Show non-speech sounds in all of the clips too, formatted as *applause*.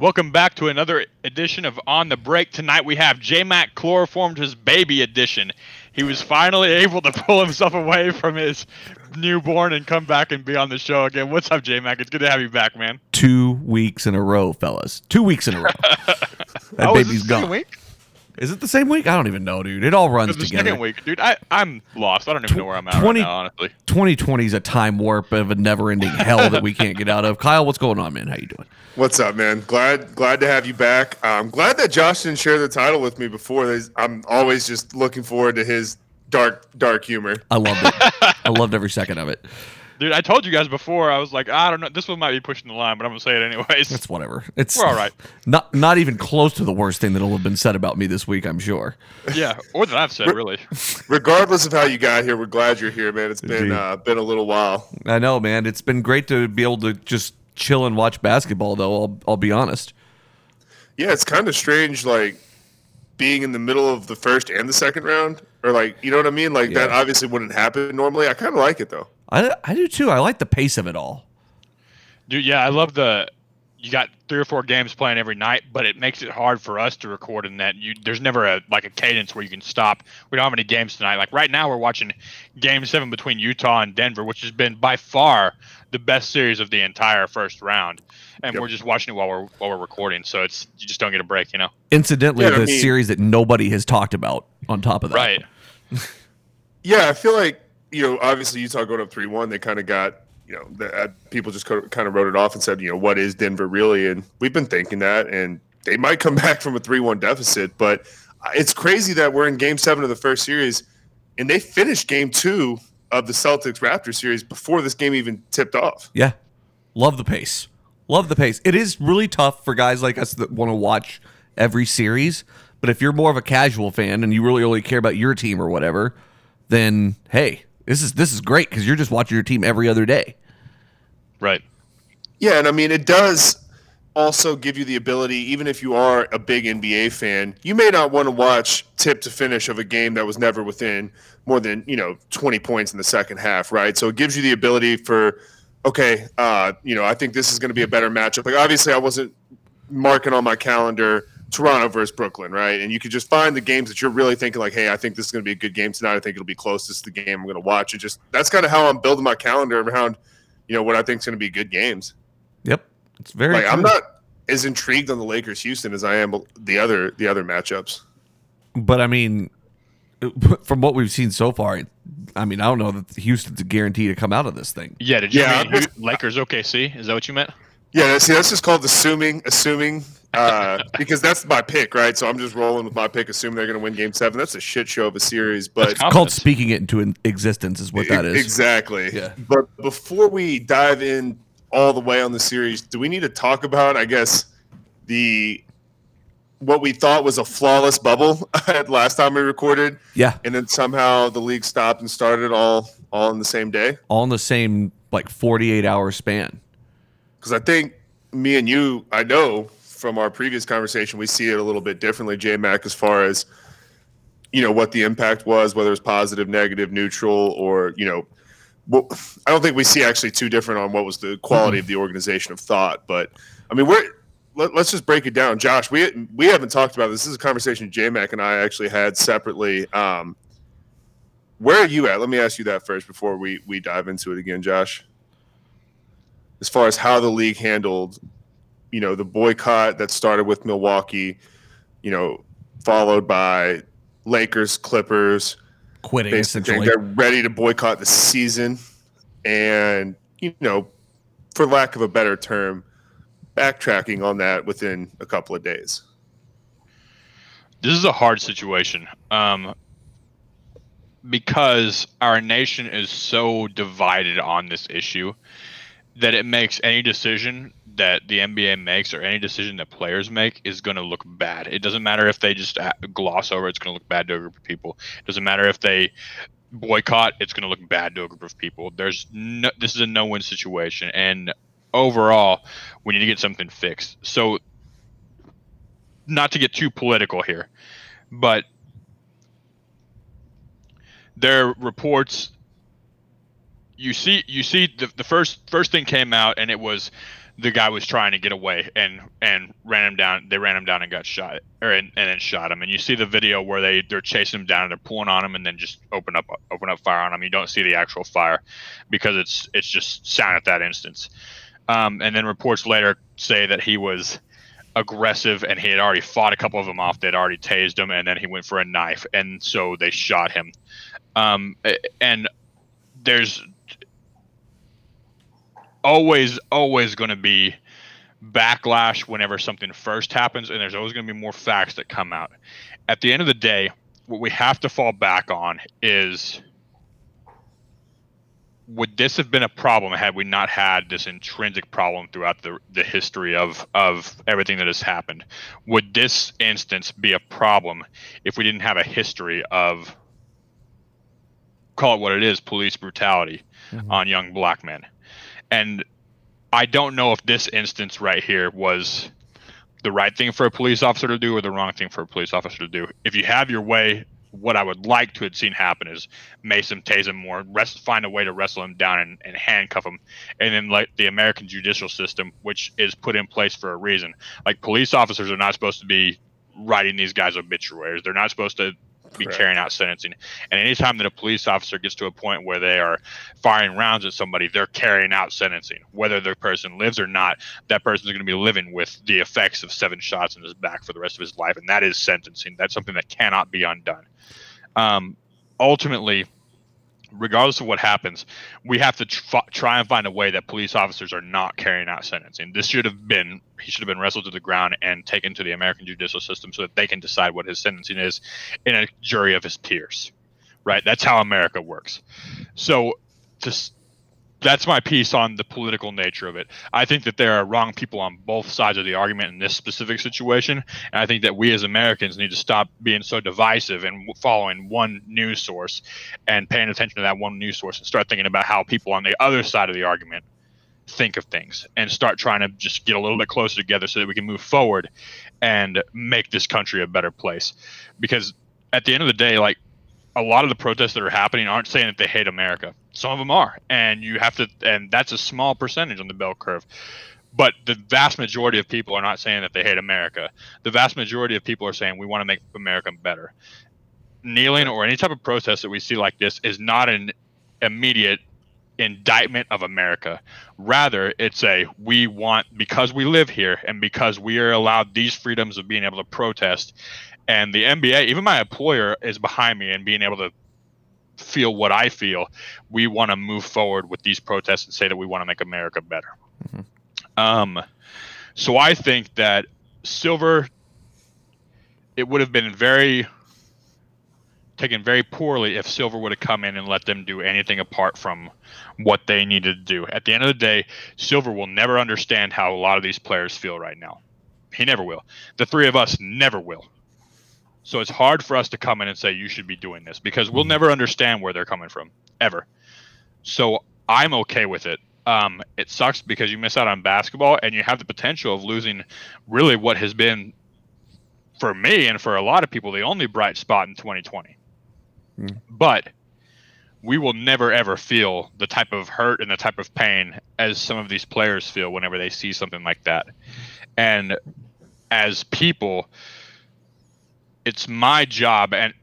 Welcome back to another edition of On the Break. Tonight we have J Mac chloroformed his baby edition. He was finally *laughs* able to pull himself away from his newborn and come back and be on the show again. What's up, J Mac? It's good to have you back, man. Two weeks in a row, fellas. Two weeks in a row. *laughs* that oh, is this baby's the second gone. week? Is it the same week? I don't even know, dude. It all runs It's the together. second week, dude. I I'm lost. I don't even know where I'm at 20 right now, honestly. 2020 is a time warp of a never-ending hell that we can't get out of. Kyle, what's going on, man? How you doing? What's up, man? Glad glad to have you back. I'm glad that Josh didn't share the title with me before. I'm always just looking forward to his dark dark humor. I loved it. I loved every second of it. Dude, I told you guys before. I was like, I don't know. This one might be pushing the line, but I'm gonna say it anyways. It's whatever. It's We're all right. Not not even close to the worst thing that'll have been said about me this week. I'm sure. yeah, or that I've said really. Regardless of how you got here, we're glad you're here, man. It's been uh, been a little while. I know, man. It's been great to be able to just chill and watch basketball, though. I'll I'll be honest. Yeah, it's kind of strange, like being in the middle of the first and the second round, or like you know what I mean. Like that obviously wouldn't happen normally. I kind of like it though. I I do too. I like the pace of it all. Dude, yeah, I love the. You got three or four games playing every night, but it makes it hard for us to record in that. You there's never a like a cadence where you can stop. We don't have any games tonight. Like right now, we're watching Game Seven between Utah and Denver, which has been by far the best series of the entire first round, and Yep. we're just watching it while we're while we're recording. So it's you just don't get a break, you know? Incidentally, Yeah, I the mean- series that nobody has talked about. On top of that, Right. *laughs* Yeah, I feel like you know, obviously Utah going up three one, they kind of got you know, the, uh, people just kind of wrote it off and said, you know, what is Denver really? And we've been thinking that, and they might come *laughs* back from a three one deficit, but it's crazy that we're in Game Seven of the first series, and they finished Game Two of the Celtics Raptors series before this game even tipped off. Yeah. Love the pace. Love the pace. It is really tough for guys like us that want to watch every series. But if you're more of a casual fan and you really only care about your team or whatever, then hey, this is this is great because you're just watching your team every other day. Right. Yeah, and I mean it does also give you the ability, even if you are a big NBA fan, you may not want to watch tip to finish of a game that was never within more than you know 20 points in the second half, right? So it gives you the ability for, okay, uh, you know, I think this is going to be a better matchup. Like obviously, I wasn't marking on my calendar Toronto versus Brooklyn, right? And you could just find the games that you're really thinking like, hey, I think this is going to be a good game tonight. I think it'll be close. This is the game I'm going to watch. And just that's kind of how I'm building my calendar around, you know, what I think is going to be good games. Yep. It's very Like I'm not as intrigued on the Lakers Houston as I am the other the other matchups. But I mean, from what we've seen so far, I mean, I don't know that Houston's a guarantee to come out of this thing. Yeah. Did you Yeah, mean I'm just- Lakers OKC? Is that what you meant? Yeah, see, that's just called assuming, assuming, uh, because that's my pick, right? So I'm just rolling with my pick, assuming they're going to win Game Seven. That's a shit show of a series, but That's Called speaking it into existence is what that is. exactly. Yeah. But before we dive in all the way on the series, do we need to talk about, I guess, the what we thought was a flawless bubble *laughs* last time we recorded, Yeah. and then somehow the league stopped and started all all in the same day? All in the same like 48 hour span. because I think me and you, I know from our previous conversation, we see it a little bit differently, J Mac, as far as you know what the impact was, whether it's positive, negative, neutral, or you know, well, I don't think we see actually too different on what was the quality of the organization of thought. But I mean, we're let, us just break it down, Josh. We we haven't talked about this. This is a conversation J Mac and I actually had separately. Um, where are you at? Let me ask you that first before we we dive into it again, Josh as far as how the league handled, you know, the boycott that started with Milwaukee, you know, followed by Lakers, Clippers, Quitting basically they're ready to boycott the season, and you know, for lack of a better term, backtracking on that within a couple of days. This is a hard situation. Um, because our nation is so divided on this issue that it makes any decision that the NBA makes or any decision that players make is going to look bad. It doesn't matter if they just uh, gloss over; it's going to look bad to a group of people. It doesn't matter if they boycott; it's going to look bad to a group of people. There's no. This is a no-win situation, and overall, we need to get something fixed. So, not to get too political here, but there are reports you see you see the, the first first thing came out and it was the guy was trying to get away and and ran him down. They ran him down and got shot, or and, and then shot him. And you see the video where they they're chasing him down and they're pulling on him and then just open up open up fire on him. You don't see the actual fire because it's it's just sound at that instance. Um, and then reports later say that he was aggressive and he had already fought a couple of them off. They'd already tased him and then he went for a knife and so they shot him. Um, and there's always always going to be backlash whenever something first happens and there's always going to be more facts that come out at the end of the day what we have to fall back on is would this have been a problem had we not had this intrinsic problem throughout the, the history of, of everything that has happened? Would this instance be a problem if we didn't have a history of, call it what it is, police brutality mm-hmm. on young black men? And I don't know if this instance right here was the right thing for a police officer to do or the wrong thing for a police officer to do. If you have your way, what I would like to have seen happen is him, tase him more, rest, find a way to wrestle him down and, and handcuff him. And then like the American judicial system, which is put in place for a reason. Like police officers are not supposed to be writing these guys obituaries. They're not supposed to be Correct. carrying out sentencing. And anytime that a police officer gets to a point where they are firing rounds at somebody, they're carrying out sentencing. Whether the person lives or not, that person is going to be living with the effects of seven shots in his back for the rest of his life. And that is sentencing. That's something that cannot be undone. Um, ultimately, regardless of what happens, we have to tr- try and find a way that police officers are not carrying out sentencing. This should have been he should have been wrestled to the ground and taken to the American judicial system so that they can decide what his sentencing is in a jury of his peers. Right? That's how America works. So to that's my piece on the political nature of it. I think that there are wrong people on both sides of the argument in this specific situation, and I think that we as Americans need to stop being so divisive and following one news source and paying attention to that one news source and start thinking about how people on the other side of the argument think of things and start trying to just get a little bit closer together so that we can move forward and make this country a better place. Because at the end of the day, like a lot of the protests that are happening aren't saying that they hate America. Some of them are, and you have to, and that's a small percentage on the bell curve. But the vast majority of people are not saying that they hate America. The vast majority of people are saying we want to make America better. Kneeling or any type of protest that we see like this is not an immediate indictment of America. Rather, it's a we want because we live here and because we are allowed these freedoms of being able to protest and the NBA, even my employer is behind me and being able to feel what I feel. We want to move forward with these protests and say that we want to make America better. Mm-hmm. Um, so I think that Silver, it would have been very taken very poorly if Silver would have come in and let them do anything apart from what they needed to do. At the end of the day, Silver will never understand how a lot of these players feel right now. He never will. The three of us never will. So it's hard for us to come in and say you should be doing this because we'll mm-hmm. never understand where they're coming from ever. So I'm okay with it. Um, it sucks because you miss out on basketball and you have the potential of losing really what has been for me and for a lot of people the only bright spot in 2020. Mm. But we will never ever feel the type of hurt and the type of pain as some of these players feel whenever they see something like that. And as people, it's my job and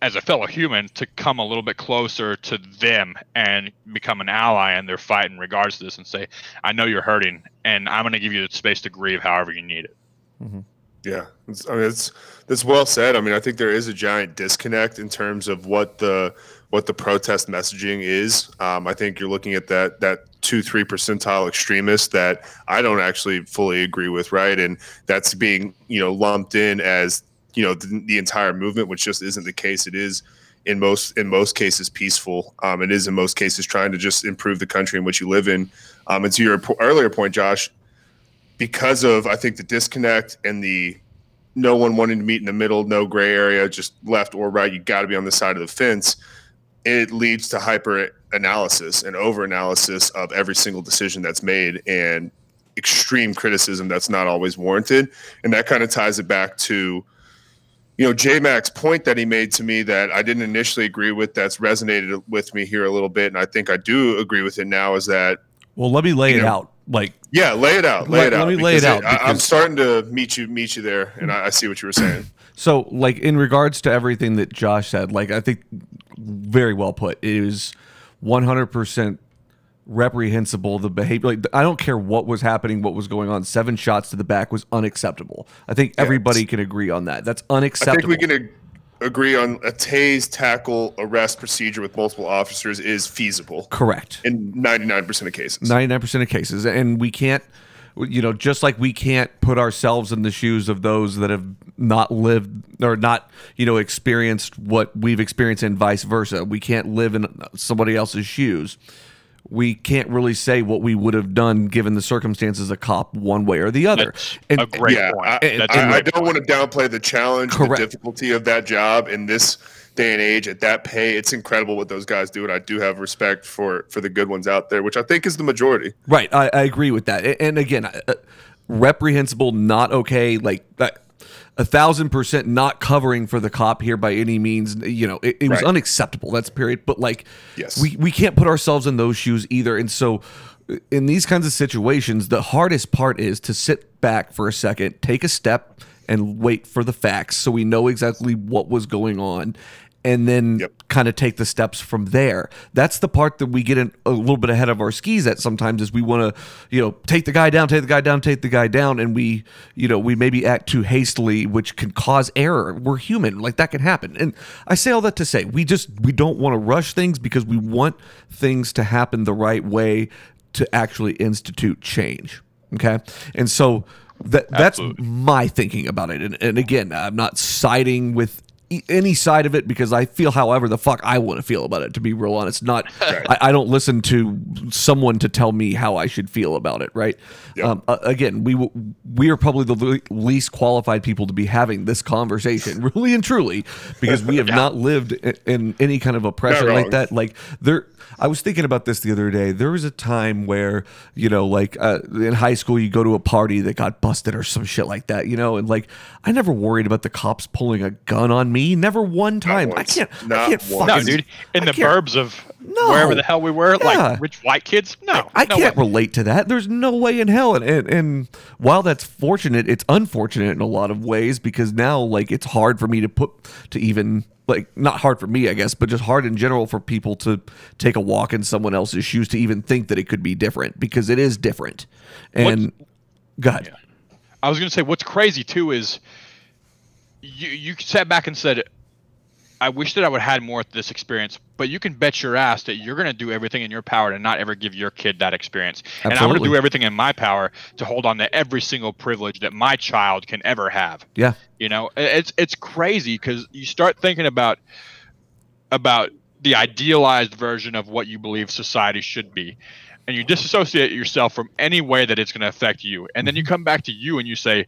as a fellow human to come a little bit closer to them and become an ally in their fight in regards to this and say, I know you're hurting and I'm going to give you the space to grieve however you need it. Mm-hmm. Yeah. It's, I mean, it's, that's well said. I mean, I think there is a giant disconnect in terms of what the, what the protest messaging is. Um, I think you're looking at that, that two, three percentile extremist that I don't actually fully agree with. Right. And that's being, you know, lumped in as you know the, the, entire movement, which just isn't the case. It is in most in most cases peaceful. Um, it is in most cases trying to just improve the country in which you live in. Um, and to your po- earlier point, Josh, because of I think the disconnect and the no one wanting to meet in the middle, no gray area, just left or right. You got to be on the side of the fence. It leads to hyper analysis and over analysis of every single decision that's made and extreme criticism that's not always warranted. And that kind of ties it back to you know, J Mac's point that he made to me that I didn't initially agree with, that's resonated with me here a little bit, and I think I do agree with it now, is that. Well, let me lay it know, out. Like Yeah, lay it out. Lay Let- it out. let me lay it out, I, I'm starting to meet you, meet you there, and I, I see what you were saying. *clears throat* So, like in regards to everything that Josh said, like I think very well put. It is 100% reprehensible. The behavior, like I don't care what was happening, what was going on. Seven shots to the back was unacceptable. I think everybody can agree on that. That's unacceptable. I think we can ag- agree on a tase, tackle, arrest procedure with multiple officers is feasible Correct. in 99% of cases. 99% of cases and we can't you know just like we can't put ourselves in the shoes of those that have not lived or not you know experienced what we've experienced and vice versa we can't live in somebody else's shoes we can't really say what we would have done given the circumstances a cop one way or the other That's And- a great yeah, point. I, That's a I, I great don't point. want to downplay the challenge, the difficulty of that job in this day and age at that pay. It's incredible what those guys do, and I do have respect for for the good ones out there, which I think is the majority. Right, I, I agree with that. And again, uh, reprehensible, not okay. Like uh, a thousand percent not covering for the cop here by any means. You know, it, it was Right. unacceptable. That's period. But like, Yes. we we can't put ourselves in those shoes either. And so, in these kinds of situations, the hardest part is to sit back for a second, take a step, and wait for the facts, so we know exactly what was going on. And then Yep. kind of take the steps from there. That's the part that we get in a little bit ahead of our skis at sometimes is we want to, you know, take the guy down, take the guy down, take the guy down, and we, you know, we maybe act too hastily, which can cause error. We're human, like that can happen. And I say all that to say we just we don't want to rush things because we want things to happen the right way to actually institute change. Okay, and so that that's Absolutely. my thinking about it. And, and again, I'm not siding with any side of it because I feel however the fuck I want to feel about it. To be real honest, not *laughs* I, I don't listen to someone to tell me how I should feel about it. Right? Yep. Um, again, we w- we are probably the le- least qualified people to be having this conversation, *laughs* really and truly, because we have *laughs* not lived in, in any kind of oppression like that. Like there, I was thinking about this the other day. There was a time where you know, like uh, in high school, you go to a party that got busted or some shit like that, you know, and like I never worried about the cops pulling a gun on me. Never one time. I once. can't. I Not can't once. No, fucking- dude. In I the can't- burbs of No. wherever the hell we were, Yeah. like rich white kids. No, I no can't way. relate to that. There's no way in hell. And, and and while that's fortunate, it's unfortunate in a lot of ways because now like it's hard for me to put to even like not hard for me, I guess, but just hard in general for people to take a walk in someone else's shoes to even think that it could be different because it is different. And God, I was gonna say what's crazy too is you you sat back and said, I wish that I would have had more of this experience, but you can bet your ass that you're gonna do everything in your power to not ever give your kid that experience. And I'm gonna do everything in my power to hold on to every single privilege that my child can ever have. yeah, You know, it's it's crazy because you start thinking about about the idealized version of what you believe society should be, and you disassociate yourself from any way that it's going to affect you, and then you mm-hmm. come back to you and you say,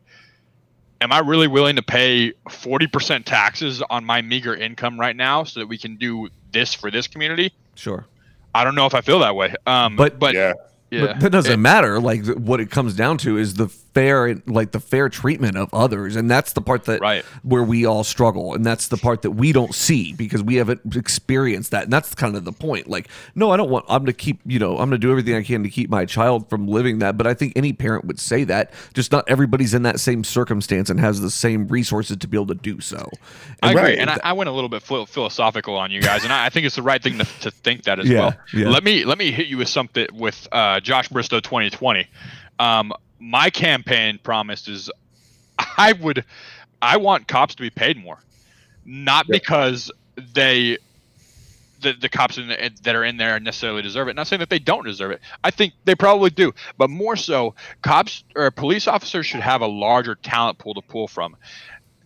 "Am I really willing to pay forty percent taxes on my meager income right now so that we can do this for this community?" sure. I don't know if I feel that way. Um, But- but Yeah. yeah, But that doesn't matter. Like what it comes down to is the fair, like the fair treatment of others, and that's the part that Right. where we all struggle, and that's the part that we don't see because we haven't experienced that, and that's kind of the point. Like, no, I don't want. I'm going to keep, you know, I'm gonna do everything I can to keep my child from living that. But I think any parent would say that. Just not everybody's in that same circumstance and has the same resources to be able to do so. I And agree, Right. and I, I went a little bit philosophical on you guys, and I, I think it's the right thing to, to think that as Yeah, well. yeah. Let me let me hit you with something with uh, Josh Bristow 2020. Um, my campaign promise is, I would, I want cops to be paid more, not Yep. because they. The, the cops in the, that are in there necessarily deserve it. Not saying that they don't deserve it. I think they probably do, but more so, cops or police officers should have a larger talent pool to pull from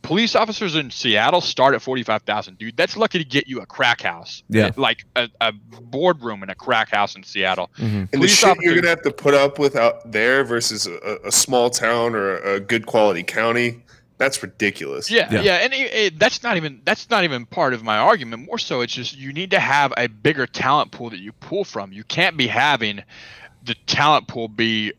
police officers in Seattle start at 45,000. Dude, that's lucky to get you a crack house. Yeah. Like a, a boardroom in a crack house in Seattle. Mhm. And the Police shit you're gonna have to put up with out there versus a, a small town or a good quality county, that's ridiculous. Yeah, Yeah. yeah, and it, it- that's not even that's not even part of my argument. More so, it's just you need to have a bigger talent pool that you pull from. You can't be having the talent pool be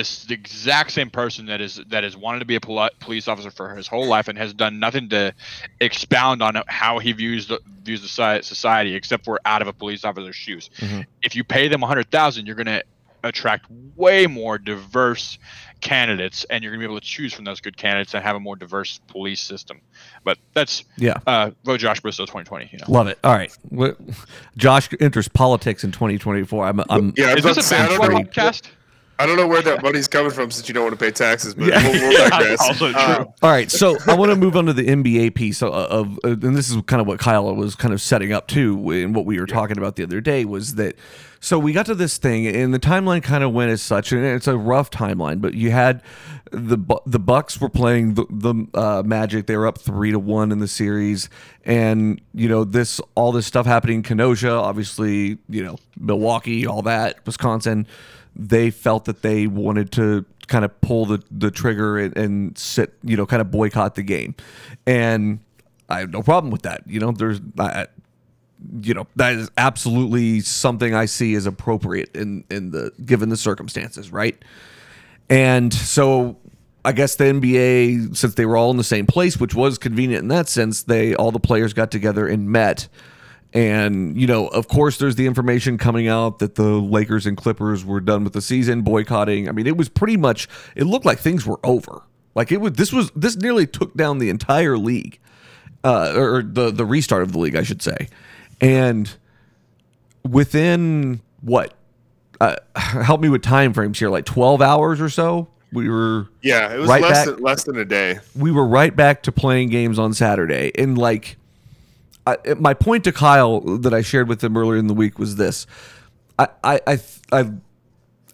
this the exact same person that is that has wanted to be a poli- police officer for his whole life and has done nothing to expound on how he views the views the society except for out of a police officer's shoes. Mhm. If you pay them a hundred thousand, you're gonna attract way more diverse candidates, and you're going to be able to choose from those good candidates and have a more diverse police system. But that's Yeah. uh, vote Josh Bristow 2020. You know, Love it. All right. What, Josh enters politics in 2024. I'm, I'm Yeah, is about this a say, I basketball podcast? I don't know where that money's coming from since you don't want to pay taxes, but Yeah. we'll, we'll *laughs* digress. Also true. Uh, All right, so I want to move on to the NBA piece of, of uh, and this is kind of what Kyle was kind of setting up too, and what we were talking about the other day was that. So we got to this thing, and the timeline kind of went as such, and it's a rough timeline. But you had the the Bucks were playing the, the uh, Magic; they were up three to one in the series, and you know this all this stuff happening in Kenosha, obviously, you know Milwaukee, all that, Wisconsin they felt that they wanted to kind of pull the, the trigger and, and sit, you know, kind of boycott the game. And I have no problem with that. You know, there's, I, you know, that is absolutely something I see as appropriate in, in the, given the circumstances, right? And so I guess the NBA, since they were all in the same place, which was convenient in that sense, they, all the players got together and met and, you know, of course, there's the information coming out that the Lakers and Clippers were done with the season, boycotting. I mean, it was pretty much, it looked like things were over. Like it was, this was, this nearly took down the entire league, uh, or the, the restart of the league, I should say. And within what, uh, *laughs* help me with time frames here, like 12 hours or so, we were, yeah, it was Right less back- than less than a day. we were right back to playing games on Saturday. And like, I, my point to Kyle that I shared with him earlier in the week was this: I, I, I, I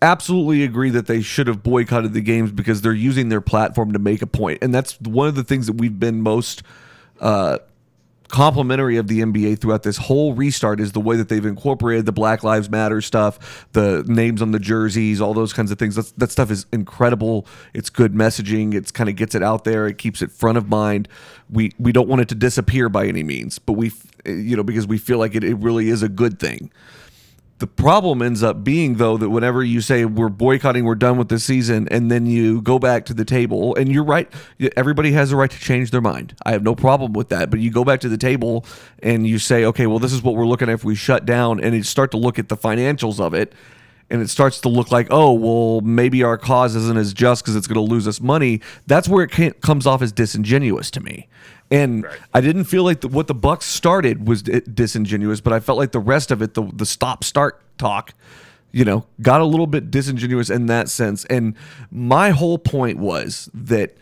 absolutely agree that they should have boycotted the games because they're using their platform to make a point, and that's one of the things that we've been most. Uh, complimentary of the NBA throughout this whole restart is the way that they've incorporated the Black Lives Matter stuff, the names on the jerseys, all those kinds of things. That's, that stuff is incredible. It's good messaging. It's kind of gets it out there. It keeps it front of mind. We we don't want it to disappear by any means, but we you know because we feel like it, it really is a good thing. The problem ends up being though that whenever you say we're boycotting, we're done with the season, and then you go back to the table, and you're right, everybody has a right to change their mind. I have no problem with that. But you go back to the table and you say, okay, well, this is what we're looking at if we shut down, and you start to look at the financials of it, and it starts to look like, oh, well, maybe our cause isn't as just because it's going to lose us money. That's where it comes off as disingenuous to me. And I didn't feel like the, what the Bucks started was disingenuous, but I felt like the rest of it, the the stop start talk, you know, got a little bit disingenuous in that sense. And my whole point was that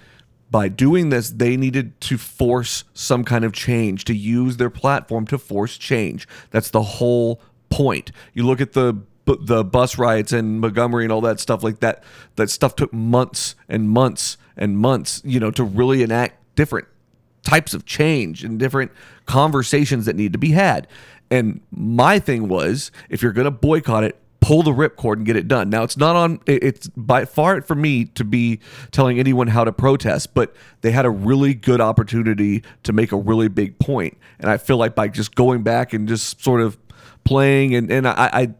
by doing this, they needed to force some kind of change, to use their platform to force change. That's the whole point. You look at the the bus riots and Montgomery and all that stuff like that. That stuff took months and months and months, you know, to really enact different types of change and different conversations that need to be had. And my thing was, if you're going to boycott it, pull the ripcord and get it done. Now it's not on. It's by far for me to be telling anyone how to protest, but they had a really good opportunity to make a really big point. And I feel like by just going back and just sort of playing and and I. I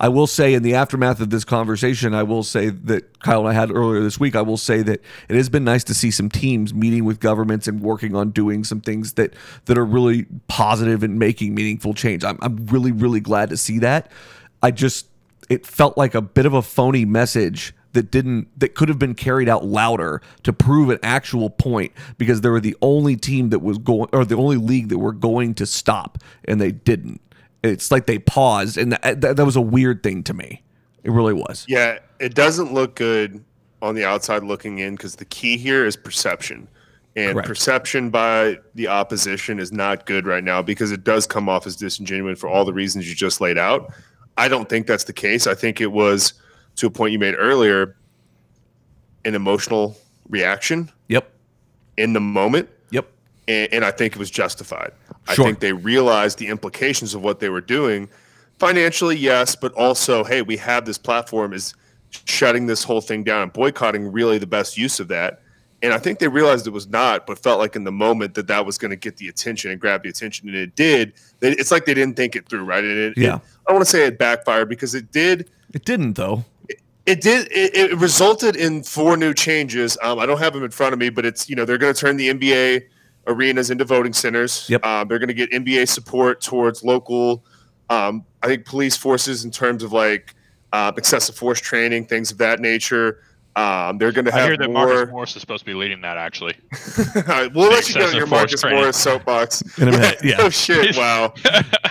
I will say in the aftermath of this conversation, I will say that Kyle and I had earlier this week, I will say that it has been nice to see some teams meeting with governments and working on doing some things that that are really positive and making meaningful change. I'm, I'm really, really glad to see that. I just it felt like a bit of a phony message that didn't that could have been carried out louder to prove an actual point because they were the only team that was going or the only league that were going to stop and they didn't it's like they paused and that, that, that was a weird thing to me it really was Yeah, it doesn't look good on the outside looking in because the key here is perception. And Correct. perception by the opposition is not good right now because it does come off as disingenuous for all the reasons you just laid out. I don't think that's the case. I think it was, to a point you made earlier, an emotional reaction yep in the moment. yep and, and I think it was justified. I Sure. think they realized the implications of what they were doing financially, yes, but also, hey, we have this platform is shutting this whole thing down and boycotting really the best use of that. And I think they realized it was not, but felt like in the moment that that was going to get the attention and grab the attention, and it did. It's like they didn't think it through, right? And it, Yeah. it- I don't want to say it backfired because it did it didn't though it did it, it resulted in four new changes um, i don't have them in front of me but it's you know they're going to turn the nba arenas into voting centers Yep. um, they're going to get nba support towards local um, i think police forces in terms of like uh, excessive force training, things of that nature. Um, they're going to I have hear that more. Marcus Morris is supposed to be leading that. Actually, *laughs* we'll let you go excessive your Marcus training. Morris soapbox. In a minute, *laughs* yeah. oh shit! *laughs* Wow,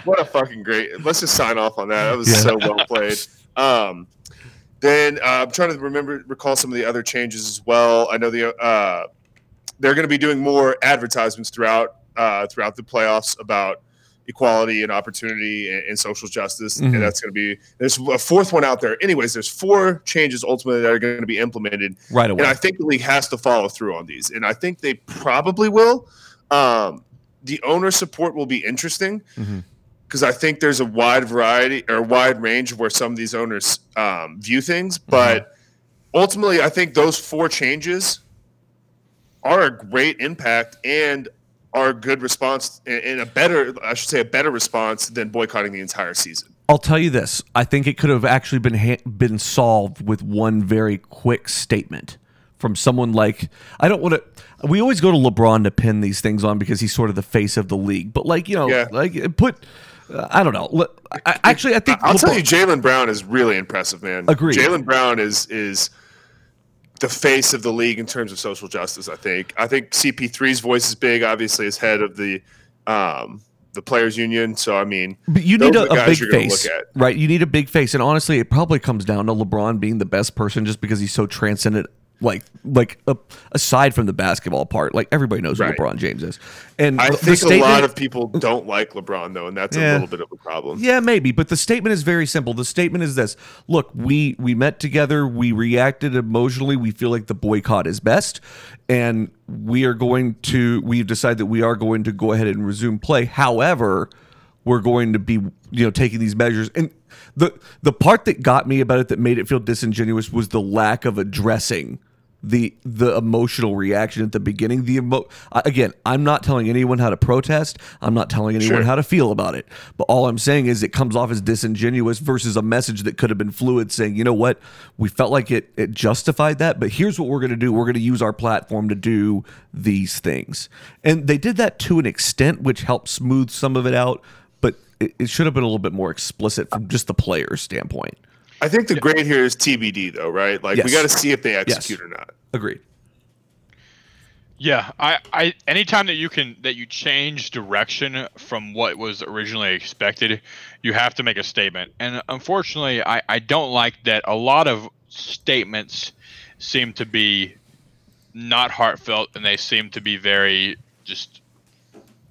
what a fucking great. Let's just sign off on that. That was Yeah. so well played. Um, then uh, I'm trying to remember recall some of the other changes as well. I know the uh, they're going to be doing more advertisements throughout uh, throughout the playoffs about equality and opportunity and, and social justice, Mhm. and that's going to be there's a fourth one out there. Anyways, there's four changes ultimately that are going to be implemented right away. and I think the league has to follow through on these, and I think they probably will. Um, the owner support will be interesting Mhm. because I think there's a wide variety or wide range of where some of these owners um, view things, but ultimately, I think those four changes are a great impact and are a good response and a better, I should say, a better response than boycotting the entire season. I'll tell you this: I think it could have actually been ha- been solved with one very quick statement from someone like I don't want to. We always go to LeBron to pin these things on because he's sort of the face of the league. But like you know, Yeah. like put. Uh, I don't know. I, actually, I think I'll tell you, Jaylen Brown is really impressive, man. Agree. Jaylen Brown is is the face of the league in terms of social justice. I think. I think CP3's voice is big. Obviously, as head of the um, the players' union. So I mean, But you need a, a big face, right? You need a big face, and honestly, it probably comes down to LeBron being the best person just because he's so transcendent. Like, like uh, aside from the basketball part, like everybody knows Right. who LeBron James is, and I the think a statement- lot of people don't like LeBron though, and that's Yeah. a little bit of a problem. Yeah, maybe, but the statement is very simple. The statement is this: Look, we we met together, we reacted emotionally, we feel like the boycott is best, and we are going to we've decided that we are going to go ahead and resume play. However, we're going to be you know taking these measures and the the part that got me about it that made it feel disingenuous was the lack of addressing the the emotional reaction at the beginning the emo- again i'm not telling anyone how to protest. I'm not telling anyone Sure. how to feel about it. But all i'm saying is it comes off as disingenuous versus a message that could have been fluid saying you know what? We felt like it it justified that but here's what we're going to do. We're going to use our platform to do these things. And they did that to an extent which helped smooth some of it out but it, it should have been a little bit more explicit from just the player's standpoint. I think the grade here is TBD though, right? Like we got to see if they execute or not. Agreed Yeah, I, I anytime that you can that you change direction from what was originally expected, you have to make a statement. And unfortunately, I, I don't like that a lot of statements seem to be not heartfelt and they seem to be very just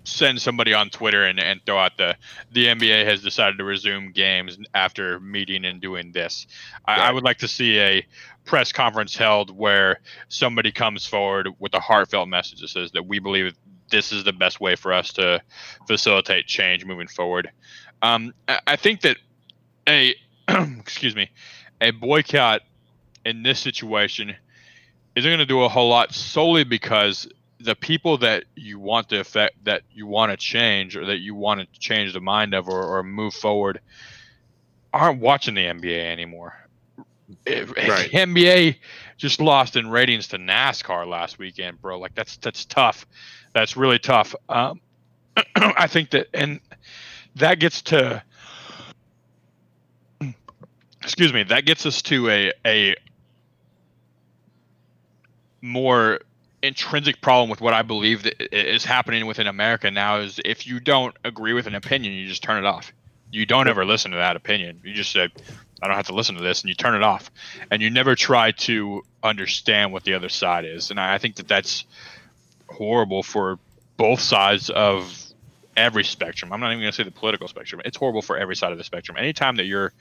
send somebody on Twitter and, and throw out the the NBA has decided to resume games after meeting and doing this. I, I would like to see a press conference held where somebody comes forward with a heartfelt message that says that we believe this is the best way for us to facilitate change moving forward. Um, I, think that a *clears throat* excuse me, a boycott in this situation isn't going to do a whole lot solely because the people that you want to affect that you want to change or that you want to change the mind of or, or move forward aren't watching the NBA anymore. If Right. *laughs* NBA just lost in ratings to NASCAR last weekend, bro. Like that's that's tough. That's really tough. Um, *clears throat* I think that and that gets to excuse me that gets us to a a more intrinsic problem with what I believe that is happening within America now is if you don't agree with an opinion, you just turn it off. You don't ever listen to that opinion. You just say, I don't have to listen to this, and you turn it off. And you never try to understand what the other side is. And I I think that that's horrible for both sides of every spectrum. I'm not even going to say the political spectrum. It's horrible for every side of the spectrum. Anytime that you're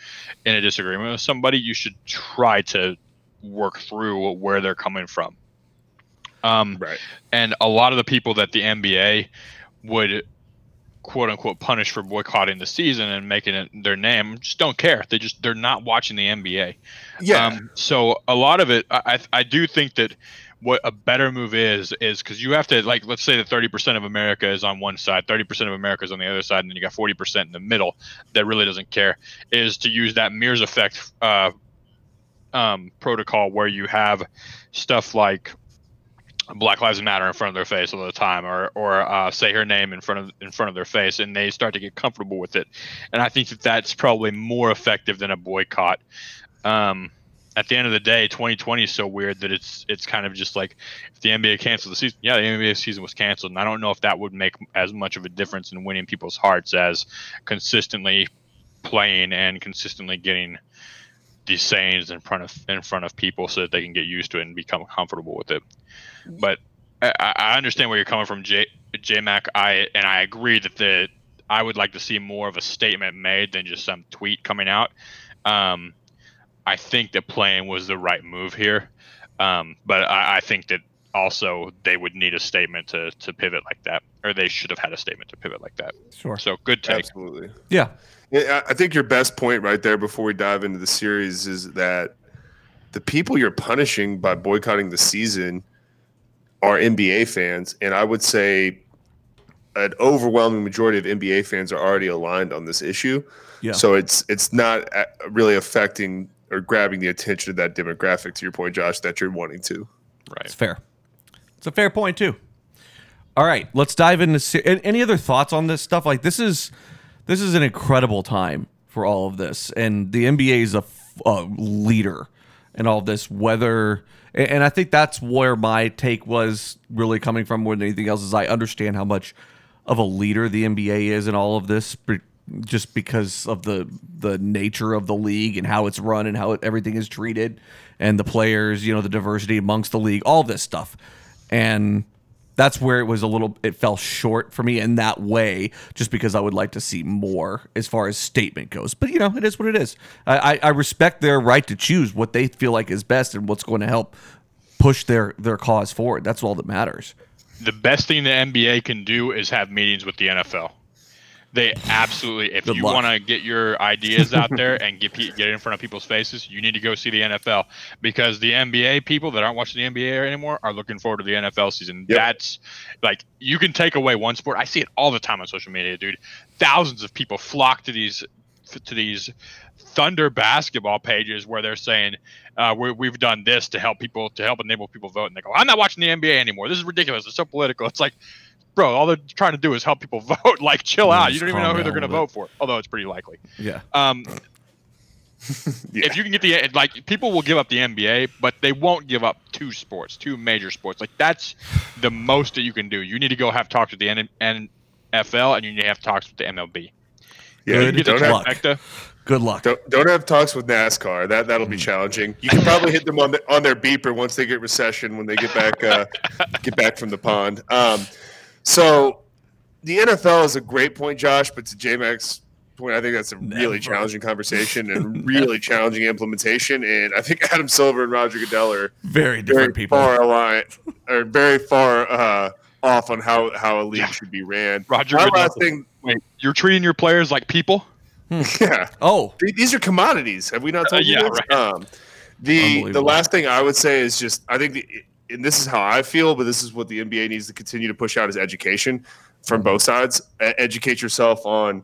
in a disagreement with somebody, you should try to work through where they're coming from. Um, Right. and a lot of the people that the NBA would quote unquote punish for boycotting the season and making it their name just don't care. They just they're not watching the NBA. Yeah. Um, so a lot of it, I I do think that what a better move is is because you have to like let's say that 30% of America is on one side, 30% of America is on the other side, and then you got 40% in the middle that really doesn't care. Is to use that Mears effect uh, um, protocol where you have stuff like Black Lives Matter in front of their face all the time, or or uh, say her name in front of in front of their face, and they start to get comfortable with it. And I think that that's probably more effective than a boycott. Um, at the end of the day, 2020 is so weird that it's it's kind of just like if the NBA canceled the season, yeah, the NBA season was canceled, and I don't know if that would make as much of a difference in winning people's hearts as consistently playing and consistently getting these sayings in front of in front of people so that they can get used to it and become comfortable with it. But I, I understand where you're coming from, J J Mac. I and I agree that the I would like to see more of a statement made than just some tweet coming out. Um, I think that playing was the right move here, um, but I, I think that also they would need a statement to to pivot like that, or they should have had a statement to pivot like that. Sure. So good take. Absolutely. Yeah. Yeah, I I think your best point right there before we dive into the series is that the people you're punishing by boycotting the season are NBA fans, and I would say an overwhelming majority of NBA fans are already aligned on this issue. Yeah. So it's it's not uh, really affecting or grabbing the attention of that demographic. To your point, Josh, that you're wanting to. Right. It's fair. It's a fair point too. All right, let's dive into se- any other thoughts on this stuff. Like this is this is an incredible time for all of this, and the NBA is a, leader in all this. Whether and I think that's where my take was really coming from more than anything else is I understand how much of a leader the NBA is in all of this, just because of the the nature of the league and how it's run and how it, everything is treated, and the players, you know, the diversity amongst the league, all this stuff, and that's where it was a little it fell short for me in that way just because i would like to see more as far as statement goes. But you know it is what it is. I i, respect their right to choose what they feel like is best and what's going to help push their their cause forward. That's all that matters. The best thing the NBA can do is have meetings with the NFL. They absolutely, if Good you want to get your ideas out there and get get it in front of people's faces, you need to go see the NFL because the NBA people that aren't watching the NBA anymore are looking forward to the NFL season. Yep. That's like you can take away one sport. I see it all the time on social media, dude. Thousands of people flock to these to these Thunder basketball pages where they're saying uh, we, we've done this to help people to help enable people vote, and they go, "I'm not watching the NBA anymore. This is ridiculous. It's so political." It's like, bro, all they're trying to do is help people *laughs* vote. Like, chill out. You don't even know who they're going to vote for, although it's pretty likely. yeah Um, *laughs* Yeah. If you can get the like, people will give up the NBA, but they won't give up two sports, two major sports. Like that's the most that you can do. You need to go have talks with the N- NFL, and you need to have talks with the MLB. Yeah, Good You don't have, luck. good luck don't, don't have talks with NASCAR. That that'll be challenging. You can probably hit them on the, on their beeper once they get recession when they get back uh, get back from the pond. Um, so the NFL is a great point, Josh, but to J Mac's point, I think that's a really challenging conversation and *laughs* really challenging implementation. And I think Adam Silver and Roger Goodell are very very different people far aligned or very far uh, off on how how a league Yeah. should be ran. Roger My Goodell. last thing, Wait, you're treating your players like people? *laughs* yeah. oh These are commodities. Have we not Uh, told you yeah, this? right. Um, the the last thing I would say is just I think the, and this is how I feel, but this is what the NBA needs to continue to push out is education from both sides. Educate yourself on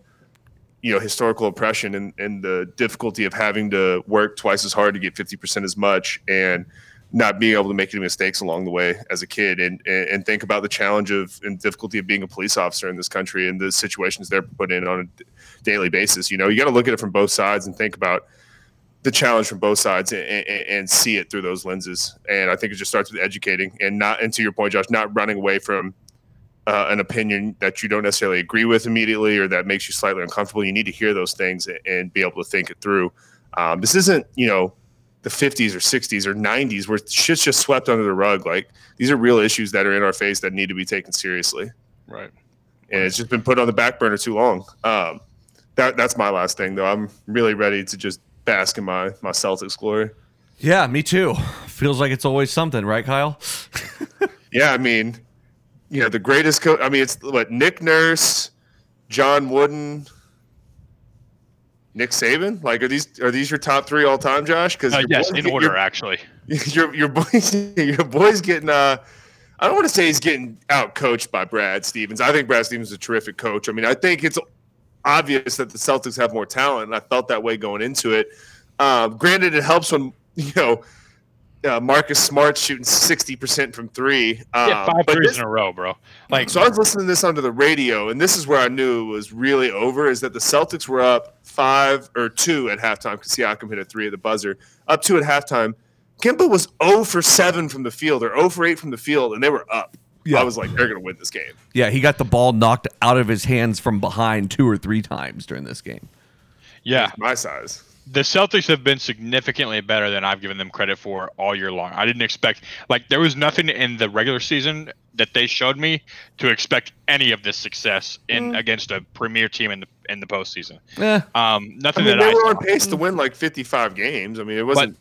you know historical oppression and, and the difficulty of having to work twice as hard to get 50% as much and not being able to make any mistakes along the way as a kid and and think about the challenge of and difficulty of being a police officer in this country and the situations they're put in on a daily basis you know you got to look at it from both sides and think about the challenge from both sides and, and, and see it through those lenses and i think it just starts with educating and not and to your point josh not running away from uh, an opinion that you don't necessarily agree with immediately or that makes you slightly uncomfortable you need to hear those things and, and be able to think it through um, this isn't you know the 50s or 60s or 90s where shit's just swept under the rug like these are real issues that are in our face that need to be taken seriously Right. and it's just been put on the back burner too long. Um, that that's my last thing though. I'm really ready to just bask in my my Celtics glory. yeah me too feels like it's always something right kyle *laughs* Yeah, I mean, you know, the greatest coach. I mean, it's what Nick Nurse, John Wooden, Nick Saban. Like, are these are these your top three all time, Josh? Because Uh, yes, in order, actually. *laughs* your your boys your boys getting uh I don't want to say he's getting out coached by Brad Stevens. I think Brad Stevens is a terrific coach. I mean, I think it's obvious that the Celtics have more talent, and I felt that way going into it. Um, granted, it helps when *laughs* you know uh, Marcus Smart shooting sixty percent from three. Um, yeah, five threes this- in a row, bro. Like so I was listening to this onto the radio, and this is where I knew it was really over. Is that the Celtics were up five or two at halftime because Siakam hit a three at the buzzer, up two at halftime. Kemba was 0 for seven from the field, or 0 for eight from the field, and they were up. Yeah. I was like, they're going to win this game. Yeah, he got the ball knocked out of his hands from behind two or three times during this game. yeah, My size. the Celtics have been significantly better than I've given them credit for all year long. I didn't expect like there was nothing in the regular season that they showed me to expect any of this success in against a premier team in the in the postseason. Eh, Um, I nothing mean, that they I were saw. on pace to win like 55 games. I mean, it wasn't.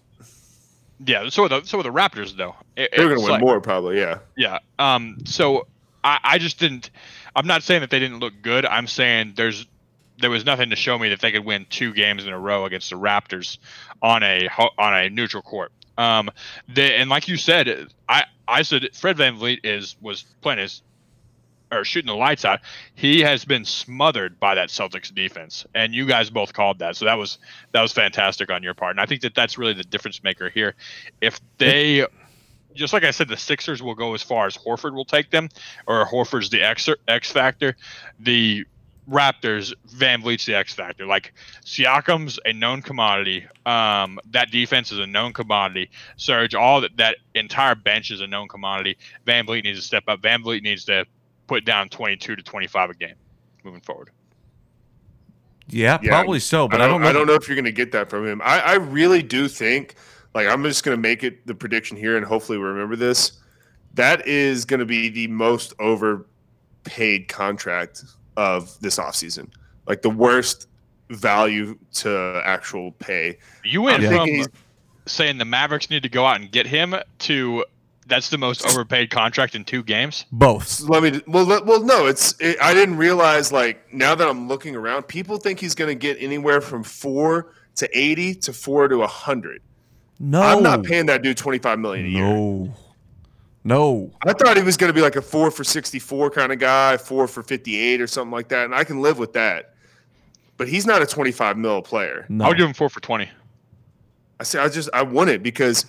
Yeah, so were the so were the Raptors though. It- they were gonna win like- more, probably. Yeah. Yeah. Um. So I, I just didn't. I'm not saying that they didn't look good. I'm saying there's there was nothing to show me that they could win two games in a row against the Raptors on a on a neutral court. Um. They, and like you said, I I said Fred VanVleet is was playing his or shooting the lights out. He has been smothered by that Celtics defense, and you guys both called that. So that was that was fantastic on your part, and I think that that's really the difference maker here. If they just like I said, the Sixers will go as far as Horford will take them, or Horford's the X X factor. The Raptors, VanVleet's the X factor. Like Siakam's a known commodity. Um, that defense is a known commodity. Serge, all that that entire bench is a known commodity. VanVleet needs to step up. VanVleet needs to put down 22 to 25 a game moving forward. yeah, Yeah, probably so, but I I don't, don't, know. I don't know if you're going to get that from him. I, I really do think, like, I'm just going to make it the prediction here, and hopefully remember this. That is going to be the most overpaid contract of this offseason. Like the worst value to actual pay. You went I'm from saying the Mavericks need to go out and get him to that's the most overpaid contract in two games. Both. So let me. Well, let, well, no. It's. It, I didn't realize. Like now that I'm looking around, people think he's going to get anywhere from four to eighty to four to a hundred. No. I'm not paying that dude twenty five million a year. No. No. I thought he was going to be like a four for 64 kind of guy, four for 58 or something like that. And I can live with that. But he's not a 25 mil player. No. I would give him four for 20. I say, I just, I want it because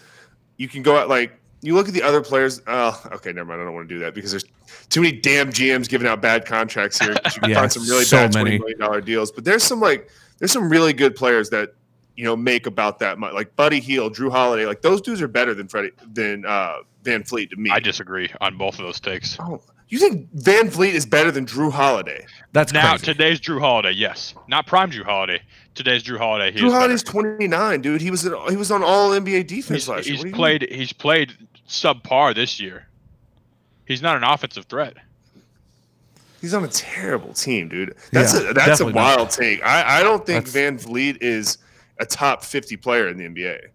you can go out like, you look at the other players. Oh, okay, never mind. I don't want to do that because there's too many damn GMs giving out bad contracts here. You *laughs* can Yeah, find some really so bad many. $20 million deals. But there's some like, there's some really good players that, you know, make about that much. Like Buddy Heel, Drew Holiday. Like those dudes are better than Freddie, than uh, Van Fleet to me. I disagree on both of those takes. Oh, you think Van Fleet is better than Drew Holiday? That's Now, crazy. today's Drew Holiday, yes. Not prime Drew Holiday. Today's Drew Holiday. He Drew. Holiday's 29, dude. He was in, he was on all NBA defense He's, last year. he's What do you played he's played subpar this year. He's not an offensive threat. He's on a terrible team, dude. That's Yeah, a that's a definitely not. wild take. I, I don't think That's- VanVleet is a top 50 player in the NBA.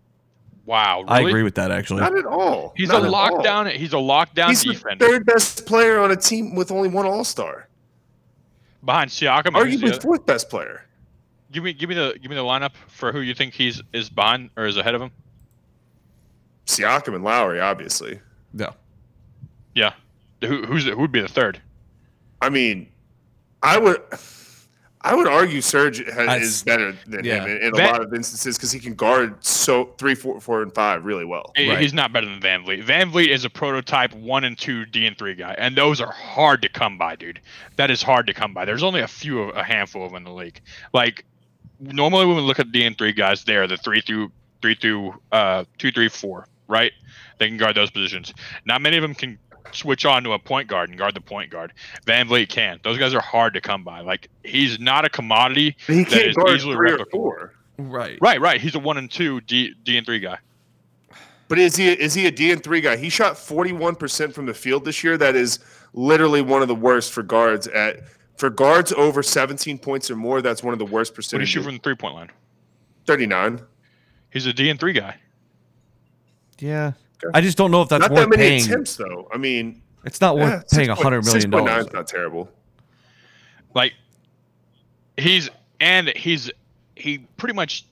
Wow, I agree with that actually. Not at all. He's Not a at all. lockdown. He's a lockdown He's the third best player on a team with only one All Star. behind Siakam. who's the Arguably fourth best player. Give me, give me the, give me the lineup for who you think he's is behind or is ahead of him. Siakam and Lowry, obviously. Yeah. Yeah, who, who's who would be the third? I mean, I would. I would argue Serge has, That's- is better than yeah. him in, in a lot of instances because he can guard so three, four, four, and five really well. He- Right. He's not better than VanVleet. Van Vliet is a prototype one and two D and three guy, and those are hard to come by, dude. That is hard to come by. There's only a few, a handful of them in the league. Like normally when we look at D and three guys, they are the three through three through uh two, three, four, right? They can guard those positions. Not many of them can switch on to a point guard and guard the point guard. VanVleet can. Those guys are hard to come by. Like he's not a commodity. He that can't is guard easily three or four. Right. Right, right. He's a one and two D D and three guy. But is he is he a D and three guy? He shot forty one percent from the field this year. That is literally one of the worst for guards at for guards over seventeen points or more. That's one of the worst percentages. What do you shoot from the three point line? Thirty nine. He's a D and three guy. Yeah. Okay. I just don't know if that's Not worth that many paying. attempts though. I mean, It's not worth yeah, paying a hundred million dollars. is not terrible. Like he's and he's he pretty much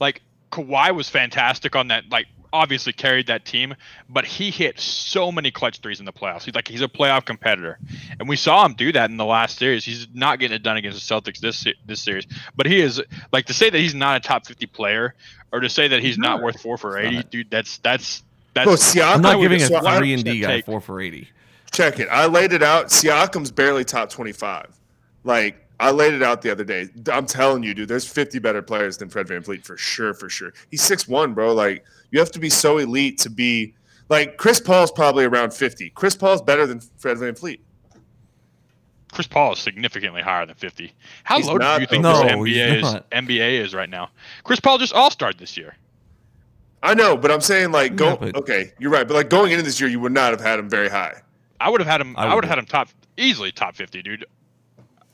like Kawhi was fantastic on that like obviously carried that team, but he hit so many clutch threes in the playoffs. He's like he's a playoff competitor. And we saw him do that in the last series. He's not getting it done against the Celtics this this series. But he is like to say that he's not a top 50 player or to say that he's not not. worth 4 for 80, not. dude, that's that's That's Bro, Siakam, I'm not would giving a three and D guy take- four for eighty. check it. I laid it out. Siakam's barely top 25. Like, I laid it out the other day. I'm telling you, dude, there's 50 better players than Fred VanVleet for sure, for sure. He's 6'1, bro. Like, you have to be so elite to be like Chris Paul's probably around 50. Chris Paul's better than Fred VanVleet. Chris Paul is significantly higher than 50. How He's low do you think though. this NBA is. NBA is right now? Chris Paul just all starred this year. I know, but I'm saying like go Yeah, but- okay, you're right. But like going into this year, you would not have had him very high. I would have had him. I I, would would have had him top easily top 50, dude.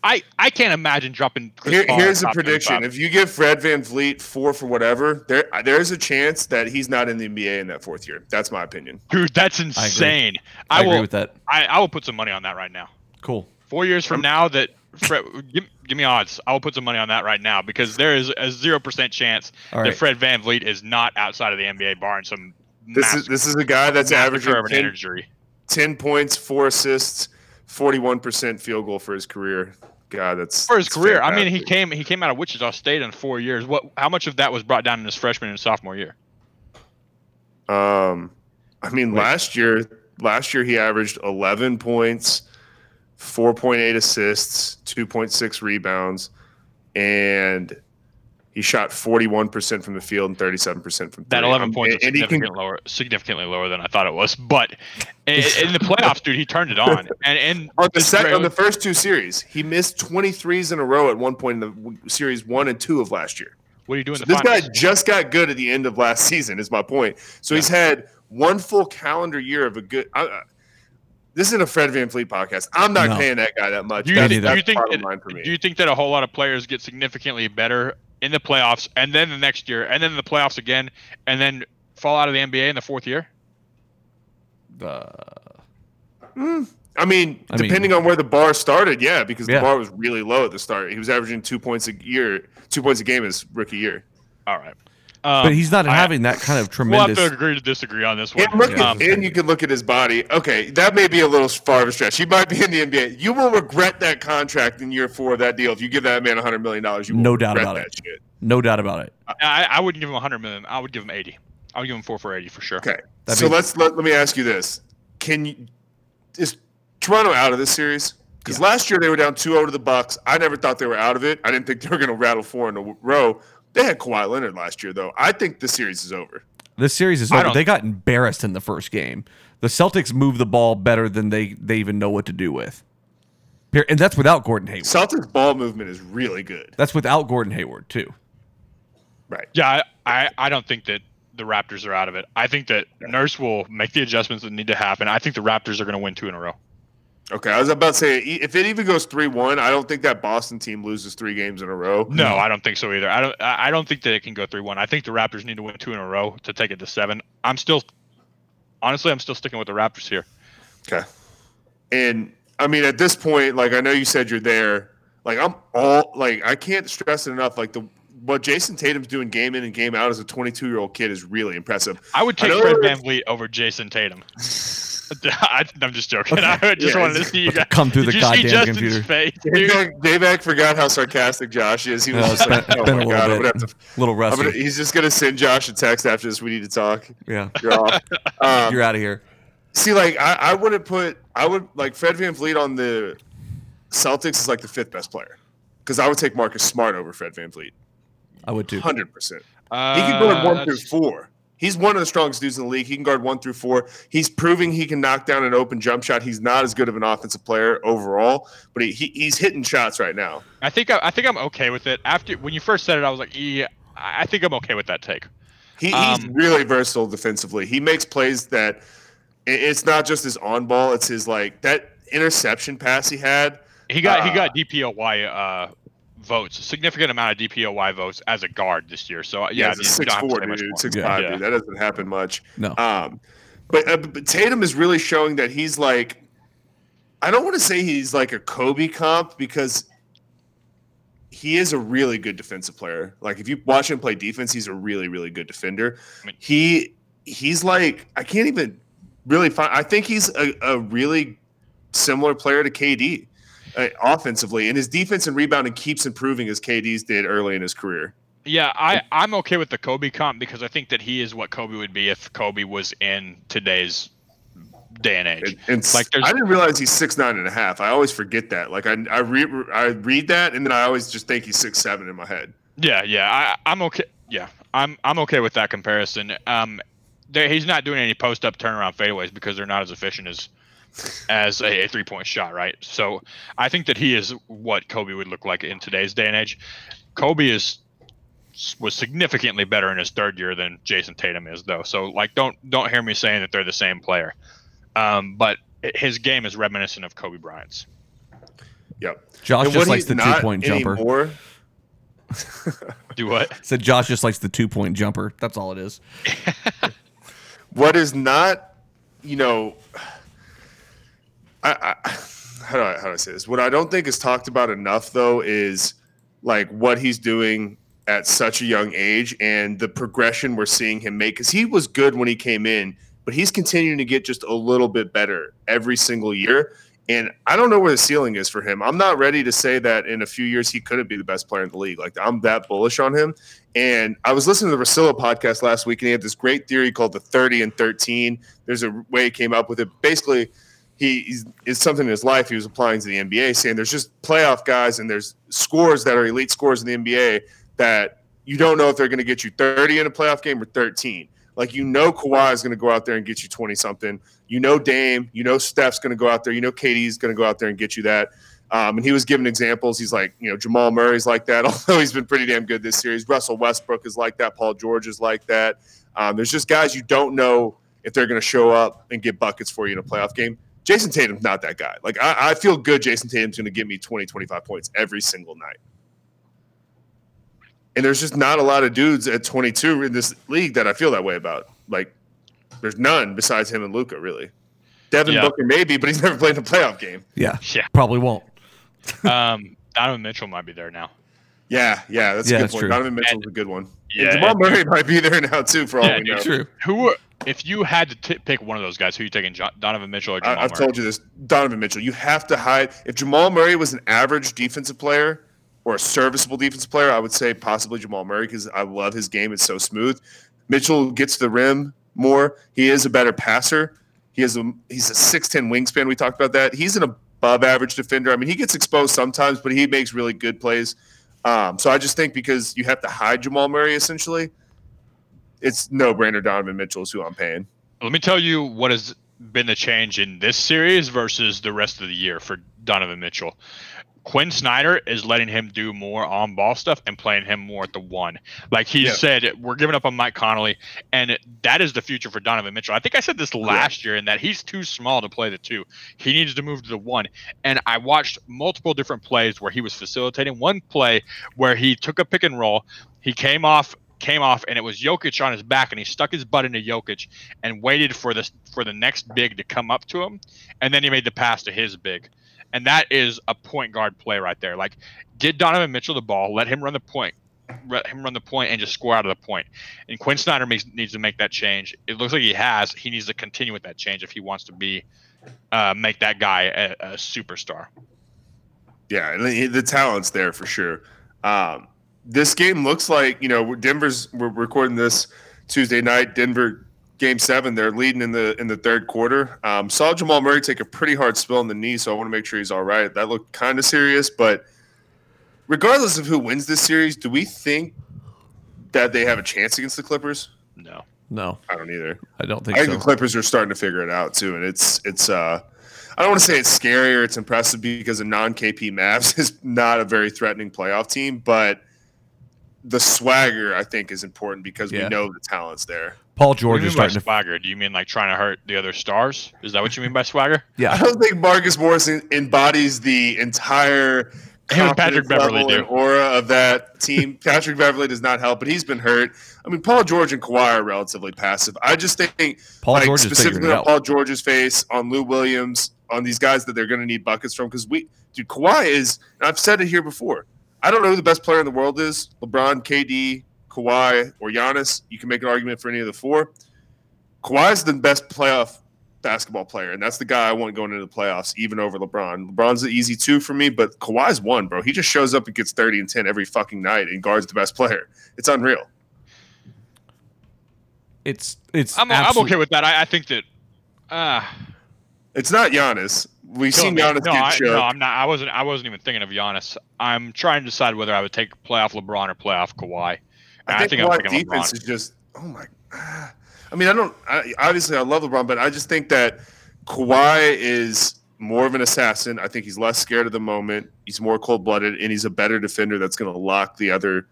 I I can't imagine dropping. Chris Here, Paul here's a prediction: If you give Fred VanVleet four for whatever, there there's a chance that he's not in the NBA in that fourth year. That's my opinion. dude, that's insane. I, I, agree will. with that. I, I will put some money on that right now. Cool. Four years from now, that Fred, give, give me odds. I will put some money on that right now because there is a zero percent chance All that. Fred VanVleet is not outside of the NBA, barring some This is this is a guy that's massacre averaging of 10, 10 points, four assists, 41% field goal for his career. God, that's for his that's career. I mean, he came he came out of Wichita State in four years. What? How much of that was brought down in his freshman and sophomore year? Um, I mean, Wait. last year, last year he averaged 11 points, 4.8 assists, 2.6 rebounds, and he shot 41% from the field and 37% from That three. 11 Um, points was and he can significantly lower, significantly lower than I thought it was. But in, in the playoffs, dude, he turned it on. *laughs* And and on the this sec- great- on the first two series, he missed 23s in a row at one point in the series one and two of last year. what are you doing? So in the this guy just got good at the end of last *laughs* season. Is my point. So he's had one full calendar year of a good. I, I, this isn't a Fred VanVleet podcast. I'm not No. paying that guy that much. Do you, That's, do you that's think bottom that, line for me. do you think that a whole lot of players get significantly better in the playoffs, and then the next year, and then the playoffs again, and then fall out of the NBA in the fourth year? Uh, I mean, I mean- depending on where the bar started, yeah, because Yeah. the bar was really low at the start. He was averaging two points a year, two points a game his rookie year. All right. Um, but he's not I- having that kind of tremendous. *laughs* We'll have to agree to disagree on this one. And look, Um, at, and you can look at his body. Okay, that may be a little far of a stretch. He might be in the NBA. You will regret that contract in year four of that deal if you give that man hundred million dollars. You will No doubt about that it. Shit. no doubt about it. I, I wouldn't give him 100 million. I would give him 80. I'll give him four for 80 for sure. Okay, That'd so be- let's let, let me ask you this: Can you is Toronto out of this series? Because last year they were down 2-0 to the Bucks. I never thought they were out of it. I didn't think they were going to rattle four in a row. They had Kawhi Leonard last year, though. I think the series is over. This series is over. They got embarrassed in the first game. The Celtics move the ball better than they they even know what to do with. And that's without Gordon Hayward. Celtics ball movement is really good. That's without Gordon Hayward too. Right. Yeah, I, I, I don't think that the Raptors are out of it. I think that Nurse will make the adjustments that need to happen. I think the Raptors are going to win two in a row. Okay, I was about to say if it even goes three one, I don't think that Boston team loses three games in a row. No, I don't think so either. I don't. I I don't think that it can go three one. I think the Raptors need to win two in a row to take it to seven. I'm still, honestly, I'm still sticking with the Raptors here. Okay. And I mean, at this point, like I know you said you're there. Like I'm all like I can't stress it enough. Like the what Jayson Tatum's doing game in and game out as a 22 year old kid is really impressive. I would take know Fred it's- VanVleet over Jayson Tatum. *laughs* *laughs* I, I'm just joking. *laughs* I just Yeah, wanted to see you guys. Come through Did the you see goddamn Justin's computer. face, Dave dude? Beck, forgot how sarcastic Josh is. He was No, just been, like, "Oh my a god, I'm little gonna bit, have to." little rusty. gonna, he's just gonna send Josh a text after this. We need to talk. yeah, You're off. *laughs* Um, you're out of here. See, like I, I wouldn't put I would like Fred VanVleet on the Celtics is like the fifth best player because I would take Marcus Smart over Fred VanVleet, I would too. hundred percent. Uh, He can guard one through that's- four. He's one of the strongest dudes in the league. He can guard one through four. He's proving he can knock down an open jump shot. He's not as good of an offensive player overall, but he, he he's hitting shots right now. I think I, I think I'm okay with it. After when you first said it, I was like, yeah, I think I'm okay with that take. He, he's Um, really versatile defensively. He makes plays that it's not just his on ball; it's his like that interception pass he had. He got he Uh, got DPOY uh, votes, a significant amount of DPOY votes as a guard this year. So yeah, he's a you six don't have to four dude, six Yeah. five Yeah. dude. That doesn't happen much. No, Um, but, uh, but Tatum is really showing that he's like, I don't want to say he's like a Kobe comp because he is a really good defensive player. Like if you watch him play defense, he's a really really good defender. I mean- he he's like I can't even really find. I think he's a, a really similar player to KD. Uh, offensively, and his defense and rebounding keeps improving as KD's did early in his career. Yeah, I I'm okay with the Kobe comp because I think that he is what Kobe would be if Kobe was in today's day and age. And, and Like, I didn't realize he's six nine and a half. I always forget that. Like I I read I read that and then I always just think he's six seven in my head. Yeah, yeah, I, I'm okay. Yeah, I'm I'm okay with that comparison. Um, he's not doing any post up turnaround fadeaways because they're not as efficient as as a, a three point shot, right? So I think that he is what Kobe would look like in today's day and age. Kobe is was significantly better in his third year than Jayson Tatum is, though. So like, don't don't hear me saying that they're the same player. Um, but his game is reminiscent of Kobe Bryant's. Yep. Josh And just likes the two point jumper. anymore- *laughs* Do what? Said Josh just likes the two point jumper. That's all it is. *laughs* What is not, you know, I, I *sighs* how do I how do I say this? What I don't think is talked about enough though is like what he's doing at such a young age and the progression we're seeing him make because he was good when he came in, but he's continuing to get just a little bit better every single year. And I don't know where the ceiling is for him. I'm not ready to say that in a few years he couldn't be the best player in the league. Like I'm that bullish on him. And I was listening to the Russillo podcast last week, and he had this great theory called the 30 and 13. There's a way he came up with it. Basically, he it's something in his life he was applying to the NBA, saying there's just playoff guys and there's scores that are elite scores in the NBA that you don't know if they're going to get you 30 in a playoff game or 13. Like you know, Kawhi is going to go out there and get you 20 something. You know, Dame. You know, Steph's going to go out there. You know, KD's going to go out there and get you that. Um, and he was giving examples. He's like, you know, Jamal Murray's like that, *laughs* although he's been pretty damn good this series. Russell Westbrook is like that. Paul George is like that. Um, there's just guys you don't know if they're going to show up and get buckets for you in a playoff game. Jayson Tatum's not that guy. Like, I, I feel good Jayson Tatum's going to give me 20, 25 points every single night. And there's just not a lot of dudes at 22 in this league that I feel that way about. Like, there's none besides him and Luka, really. Devin Yeah. Booker, maybe, but he's *laughs* never played in a playoff game. Yeah. Yeah. Probably won't. *laughs* *laughs* Um, Donovan Mitchell might be there now. Yeah, yeah, that's Yeah, a good that's point. true. Donovan Mitchell's a good one. Yeah, and Jamal and- Murray might be there now too, for all Yeah, we dude, know. True. Who, if you had to t- pick one of those guys, who are you taking, Jo- Donovan Mitchell or Jamal I, I've Murray? told you this, Donovan Mitchell. You have to hide. If Jamal Murray was an average defensive player or a serviceable defensive player, I would say possibly Jamal Murray because I love his game. It's so smooth. Mitchell gets the rim more. He is a better passer. He has a he's a six ten wingspan. We talked about that. He's an above average defender. I mean, he gets exposed sometimes, but he makes really good plays. Um, so I just think because you have to hide Jamal Murray essentially, it's no brainer. Donovan Mitchell is who I'm paying. Let me tell you what has been the change in this series versus the rest of the year for Donovan Mitchell. Quin Snyder is letting him do more on ball stuff and playing him more at the one. Like he Yeah. said, we're giving up on Mike Conley, and that is the future for Donovan Mitchell. I think I said this last year, in that he's too small to play the two. He needs to move to the one. And I watched multiple different plays where he was facilitating. One play where he took a pick and roll, he came off came off and it was Jokic on his back and he stuck his butt into Jokic and waited for this for the next big to come up to him and then he made the pass to his big. And that is a point guard play right there. Like get Donovan Mitchell the ball, let him run the point, let him run the point and just score out of the point. And Quin Snyder makes, needs to make that change. It looks like he has. He needs to continue with that change if he wants to be uh, make that guy a, a superstar. Yeah, the talent's there for sure. Um, this game looks like you know Denver's. We're recording this Tuesday night. Denver game seven. They're leading in the in the third quarter. Um, saw Jamal Murray take a pretty hard spill in the knee, so I want to make sure he's all right. That looked kind of serious, but regardless of who wins this series, do we think that they have a chance against the Clippers? No. No, I don't either. I don't think I think so. the Clippers are starting to figure it out too, and it's it's. uh I don't want to say it's scary or it's impressive because a non KP Mavs *laughs* is not a very threatening playoff team, but the swagger I think is important because Yeah. we know the talent's there. Paul What do George you is mean by starting to. swagger? Do you mean like trying to hurt the other stars? Is that what you mean by swagger? *laughs* Yeah, I don't think Marcus Morris embodies the entire *laughs* Him and Patrick Beverley do. aura of that team. *laughs* Patrick Beverley does not help, but he's been hurt. I mean, Paul George and Kawhi are relatively passive. I just think Paul like, George specifically on out. Paul George's face, on Lou Williams, on these guys that they're going to need buckets from. Because we, dude, Kawhi is, and I've said it here before. I don't know who the best player in the world is: LeBron, KD, Kawhi, or Giannis. You can make an argument for any of the four. Kawhi is the best playoff basketball player, and that's the guy I want going into the playoffs, even over LeBron. LeBron's the easy two for me, but Kawhi's one, bro. He just shows up and gets 30 and 10 every fucking night and guards the best player. It's unreal. It's it's. I'm, I'm okay with that. I, I think that. Uh, It's not Giannis. We've seen Giannis no, get I, no, I'm not. I wasn't. I wasn't even thinking of Giannis. I'm trying to decide whether I would take playoff LeBron or playoff Kawhi. And I think, I'm Kawhi picking defense LeBron. is just oh my. Ah. I mean, I don't. I, obviously, I love LeBron, but I just think that Kawhi is more of an assassin. I think he's less scared of the moment. He's more cold blooded, and he's a better defender that's going to lock the other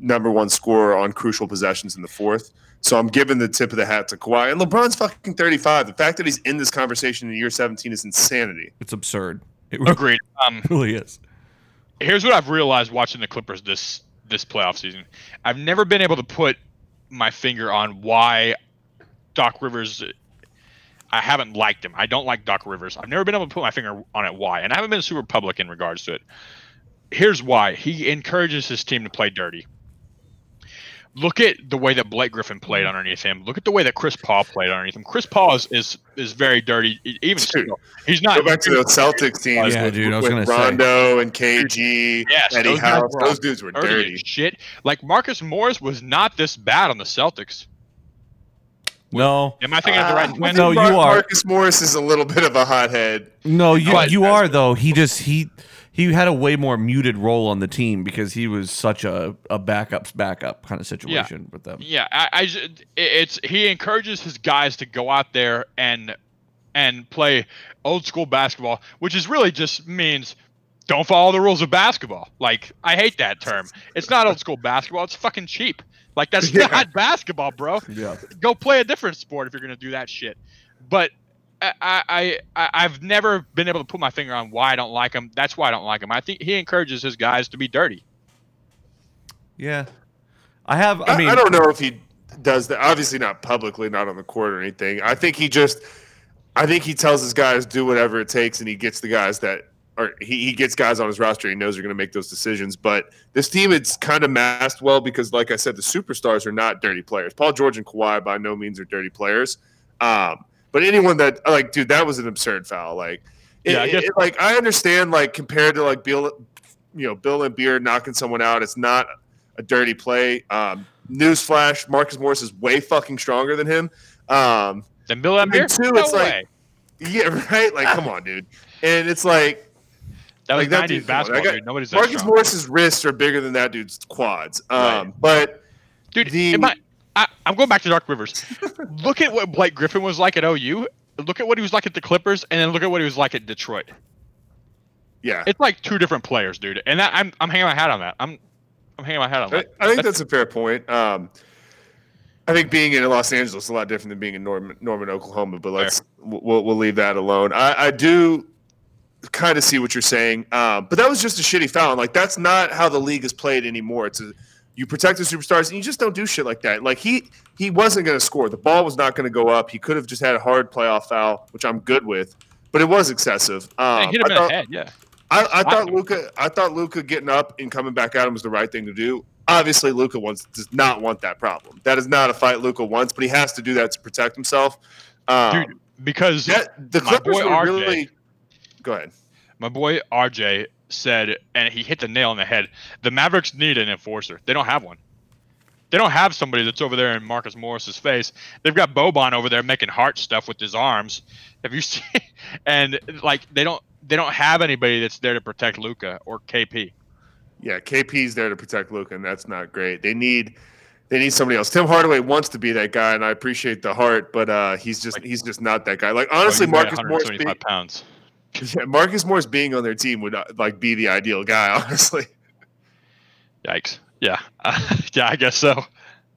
number one scorer on crucial possessions in the fourth. So I'm giving the tip of the hat to Kawhi. And LeBron's fucking 35. The fact that he's in this conversation in year 17 is insanity. It's absurd. It really, Agreed. Um, *laughs* really is. here's what I've realized watching the Clippers this this playoff season. I've never been able to put my finger on why Doc Rivers. I haven't liked him. I don't like Doc Rivers. I've never been able to put my finger on it why, and I haven't been super public in regards to it. Here's why: he encourages his team to play dirty. Look at the way that Blake Griffin played underneath him. Look at the way that Chris Paul played underneath him. Chris Paul is is, is very dirty. Even Dude, still, he's not. Go back to the Celtics teams Yeah, with, dude, I was with gonna say. Rondo and KG, Yes, Eddie those House. were Those dudes were dirty dirty. shit. Like Marcus Morris was not this bad on the Celtics. No, Am I thinking of the right? Uh, twin? no, you Mar- are. Marcus Morris is a little bit of a hothead. no, you But- you are though. He just he he had a way more muted role on the team because he was such a a backups backup kind of situation with them. Yeah, I, I it's he encourages his guys to go out there and and play old school basketball, which is really just means don't follow the rules of basketball. Like I hate that term. It's not old school basketball. It's fucking cheap. Like that's Yeah. *laughs* not basketball, bro. Yeah. Go play a different sport if you're gonna do that shit. But I, I, I I've never been able to put my finger on why I don't like him. That's why I don't like him. I think he encourages his guys to be dirty. Yeah. I have. I I, mean, I don't know if he does that. Obviously, not publicly, not on the court or anything. I think he just, I think he tells his guys do whatever it takes, and he gets the guys that, or he, he gets guys on his roster. He knows are going to make those decisions. But this team, it's kind of masked well because, like I said, the superstars are not dirty players. Paul George and Kawhi by no means are dirty players. Um, but anyone that like, dude, that was an absurd foul. Like, it, Yeah, I guess- it- like I understand, like compared to like Bill, you know, Bill Laimbeer knocking someone out, it's not a dirty play. Um, newsflash: Marcus Morris is way fucking stronger than him. Um, Then Bill Laimbeer, Too, no it's like- yeah, *laughs* right. Like, come on, dude. And it's like That was like, that 90s dude- come basketball, got- dude. Nobody's that Marcus strong. Morris's wrists are bigger than that dude's quads. Um, Right. but Dude, The- am I, I, I'm going back to Doc Rivers. *laughs* look at what Blake Griffin was like at OU. Look at what he was like at the Clippers, and then look at what he was like at Detroit. yeah, It's like two different players, dude. And that, I'm I'm hanging my hat on that. I'm I'm hanging my hat on that. I think that's a fair point. Um, I think being in Los Angeles is a lot different than being in Norman, Norman Oklahoma. But let's we'll, we'll leave that alone. I, I do kind of see what you're saying, um, but that was just a shitty foul. Like that's not how the league is played anymore. It's a you protect the superstars and you just don't do shit like that. Like he he wasn't going to score. The ball was not going to go up. He could have just had a hard playoff foul, which I'm good with, but it was excessive. Um, hit him I in thought- the head, yeah. I, I thought Luka. I thought Luka getting up and coming back at him was the right thing to do. Obviously, Luka wants does not want that problem. That is not a fight Luka wants, but he has to do that to protect himself. Um, Dude, because that, the my Clippers boy were RJ really. Go ahead. my boy RJ said, and he hit the nail on the head. The Mavericks need an enforcer. They don't have one. They don't have somebody that's over there in Marcus Morris's face. They've got Boban over there making heart stuff with his arms. Have you *laughs* seen? And like they don't they don't have anybody that's there to protect Luka or KP. Yeah, KP's there to protect Luka, and that's not great. They need. They need somebody else. Tim Hardaway wants to be that guy, and I appreciate the heart, but uh, he's just Like- he's just not that guy. Like honestly, Oh, Marcus Morris, being, 175 pounds. Yeah, Marcus Morris being on their team would uh, like be the ideal guy. *laughs* Honestly, Yikes. Yeah. *laughs* yeah, I guess so.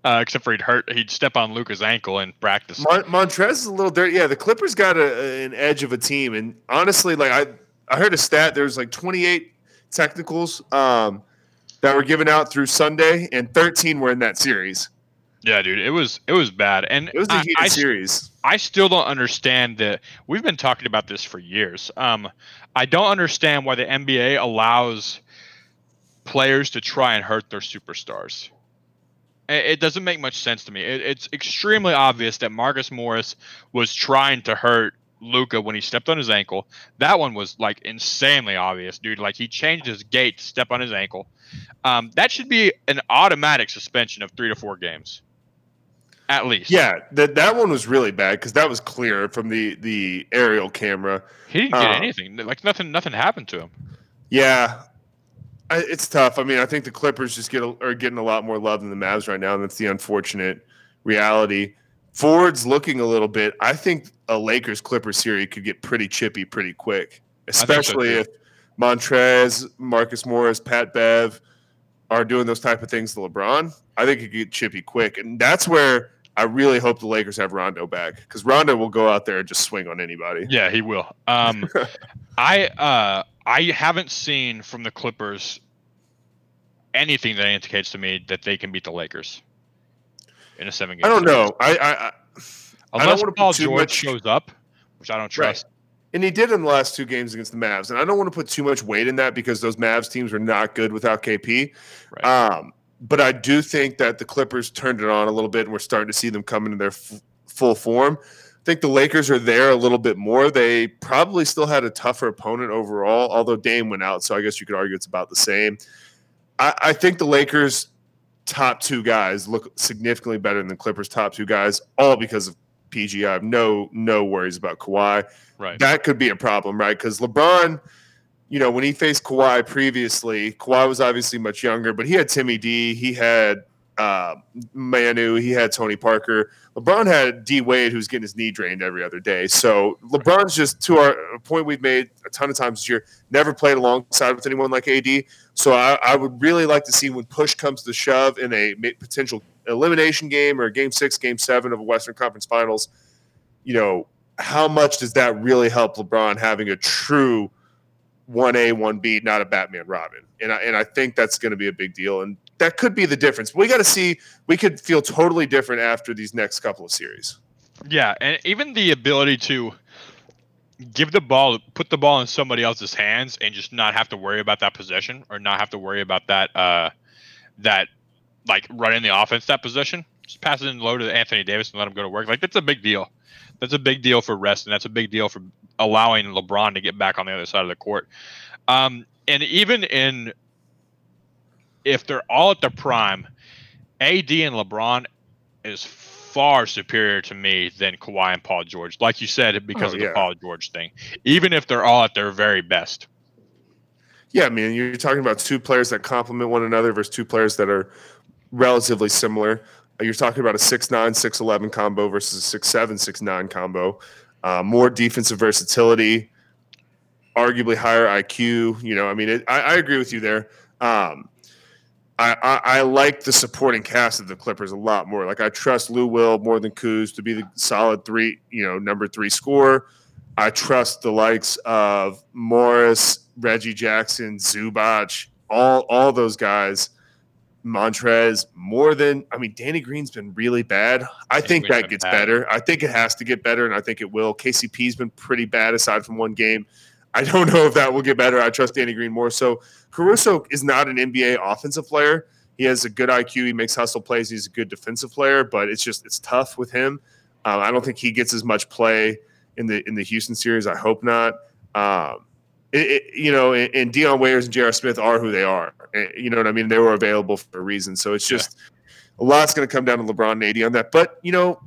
Uh, except for he'd hurt, he'd step on Luka's ankle in practice. Mon- Montrez is a little dirty. Yeah, the Clippers got a, an edge of a team, and honestly, like I, I heard a stat. There's like 28 technicals um, that were given out through Sunday, and 13 were in that series. Yeah, dude, it was it was bad, and It was a heated I, series. I still don't understand that. We've been talking about this for years. Um, I don't understand why the NBA allows players to try and hurt their superstars. It doesn't make much sense to me. It, it's extremely obvious that Marcus Morris was trying to hurt Luka when he stepped on his ankle. That one was like insanely obvious, dude. Like he changed his gait to step on his ankle. Um, that should be an automatic suspension of three to four games, at least. Yeah, that that one was really bad because that was clear from the the aerial camera. he didn't get uh, anything. Like nothing, nothing happened to him. Yeah, I, it's tough. I mean, I think the Clippers just get a, are getting a lot more love than the Mavs right now, and that's the unfortunate reality. Ford's looking a little bit. I think a Lakers Clippers series could get pretty chippy pretty quick, think so, especially if Montrez, Marcus Morris, Pat Bev are doing those type of things to LeBron. I think it could get chippy quick, and that's where I really hope the Lakers have Rondo back because Rondo will go out there and just swing on anybody. Yeah, he will. Um, *laughs* I uh, I haven't seen from the Clippers anything that indicates to me that they can beat the Lakers in a seven game. I don't know. I, I, I I don't Unless put Paul George much- shows up, which I don't trust. And he did in the last two games against the Mavs. And I don't want to put too much weight in that because those Mavs teams are not good without KP. Right. Um, but I do think that the Clippers turned it on a little bit and we're starting to see them come into their f- full form. I think the Lakers are there a little bit more. They probably still had a tougher opponent overall, although Dame went out. So I guess you could argue it's about the same. I, I think the Lakers' top two guys look significantly better than the Clippers' top two guys, all because of PG. I have no no worries about Kawhi right. that could be a problem, right? Because LeBron, you know, when he faced Kawhi previously, Kawhi was obviously much younger, but he had Timmy D, he had uh, Manu, he had Tony Parker. LeBron had D Wade, who's getting his knee drained every other day. So LeBron's just to our a point we've made a ton of times this year, never played alongside with anyone like AD. So I, I would really like to see when push comes to shove in a potential elimination game or game six, game seven of a Western Conference Finals, you know, how much does that really help LeBron having a true one A, one B, not a Batman Robin? And I, and I think that's going to be a big deal, and that could be the difference. We got to see. We could feel totally different after these next couple of series. Yeah, and even the ability to give the ball, put the ball in somebody else's hands, and just not have to worry about that possession, or not have to worry about that uh, that like running the offense that possession. Just pass it in low to Anthony Davis and let him go to work. Like that's a big deal. That's a big deal for rest, and that's a big deal for allowing LeBron to get back on the other side of the court. Um, and even in if they're all at their prime, AD and LeBron is far superior to me than Kawhi and Paul George. Like you said, because Oh, of yeah. the Paul George thing. Even if they're all at their very best. Yeah, I mean, you're talking about two players that complement one another versus two players that are relatively similar. You're talking about a 6'9, 6'11 combo versus a 6'7, 6'9 combo. Uh, more defensive versatility, arguably higher IQ. You know, I mean, it, I, I agree with you there. Um, I, I, I like the supporting cast of the Clippers a lot more. Like I trust Lou Will more than Kuz to be the solid three, you know, number three scorer. I trust the likes of Morris, Reggie Jackson, Zubac, all all those guys, Montrez more than I mean. Danny Green's been really bad. I Danny think Green's that gets bad. better. I think it has to get better, and I think it will. KCP's been pretty bad aside from one game. I don't *laughs* know if that will get better. I trust Danny Green more. So Caruso is not an NBA offensive player. He has a good IQ. He makes hustle plays. He's a good defensive player, but it's just it's tough with him. Uh, I don't think he gets as much play in the in the Houston series. I hope not. Um, it, it, you know, and, and Dion Waiters and J.R. Smith are who they are. Eh, You know what I mean? They were available for a reason. So it's just a lot's going to come down to LeBron and AD on that. But you know,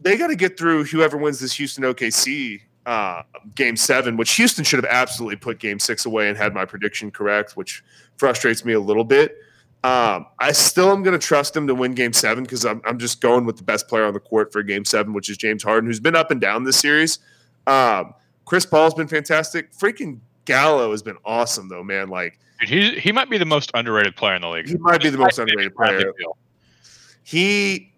they got to get through whoever wins this Houston OKC uh, game seven, which Houston should have absolutely put game six away and had my prediction correct, which frustrates me a little bit. Um, I still am going to trust them to win game seven because I'm, I'm just going with the best player on the court for game seven, which is James Harden, who's been up and down this series. Um, Chris Paul's been fantastic. Freaking Gallo has been awesome, though, man. Like, Dude, he he might be the most underrated player in the league. he might be the most underrated player. He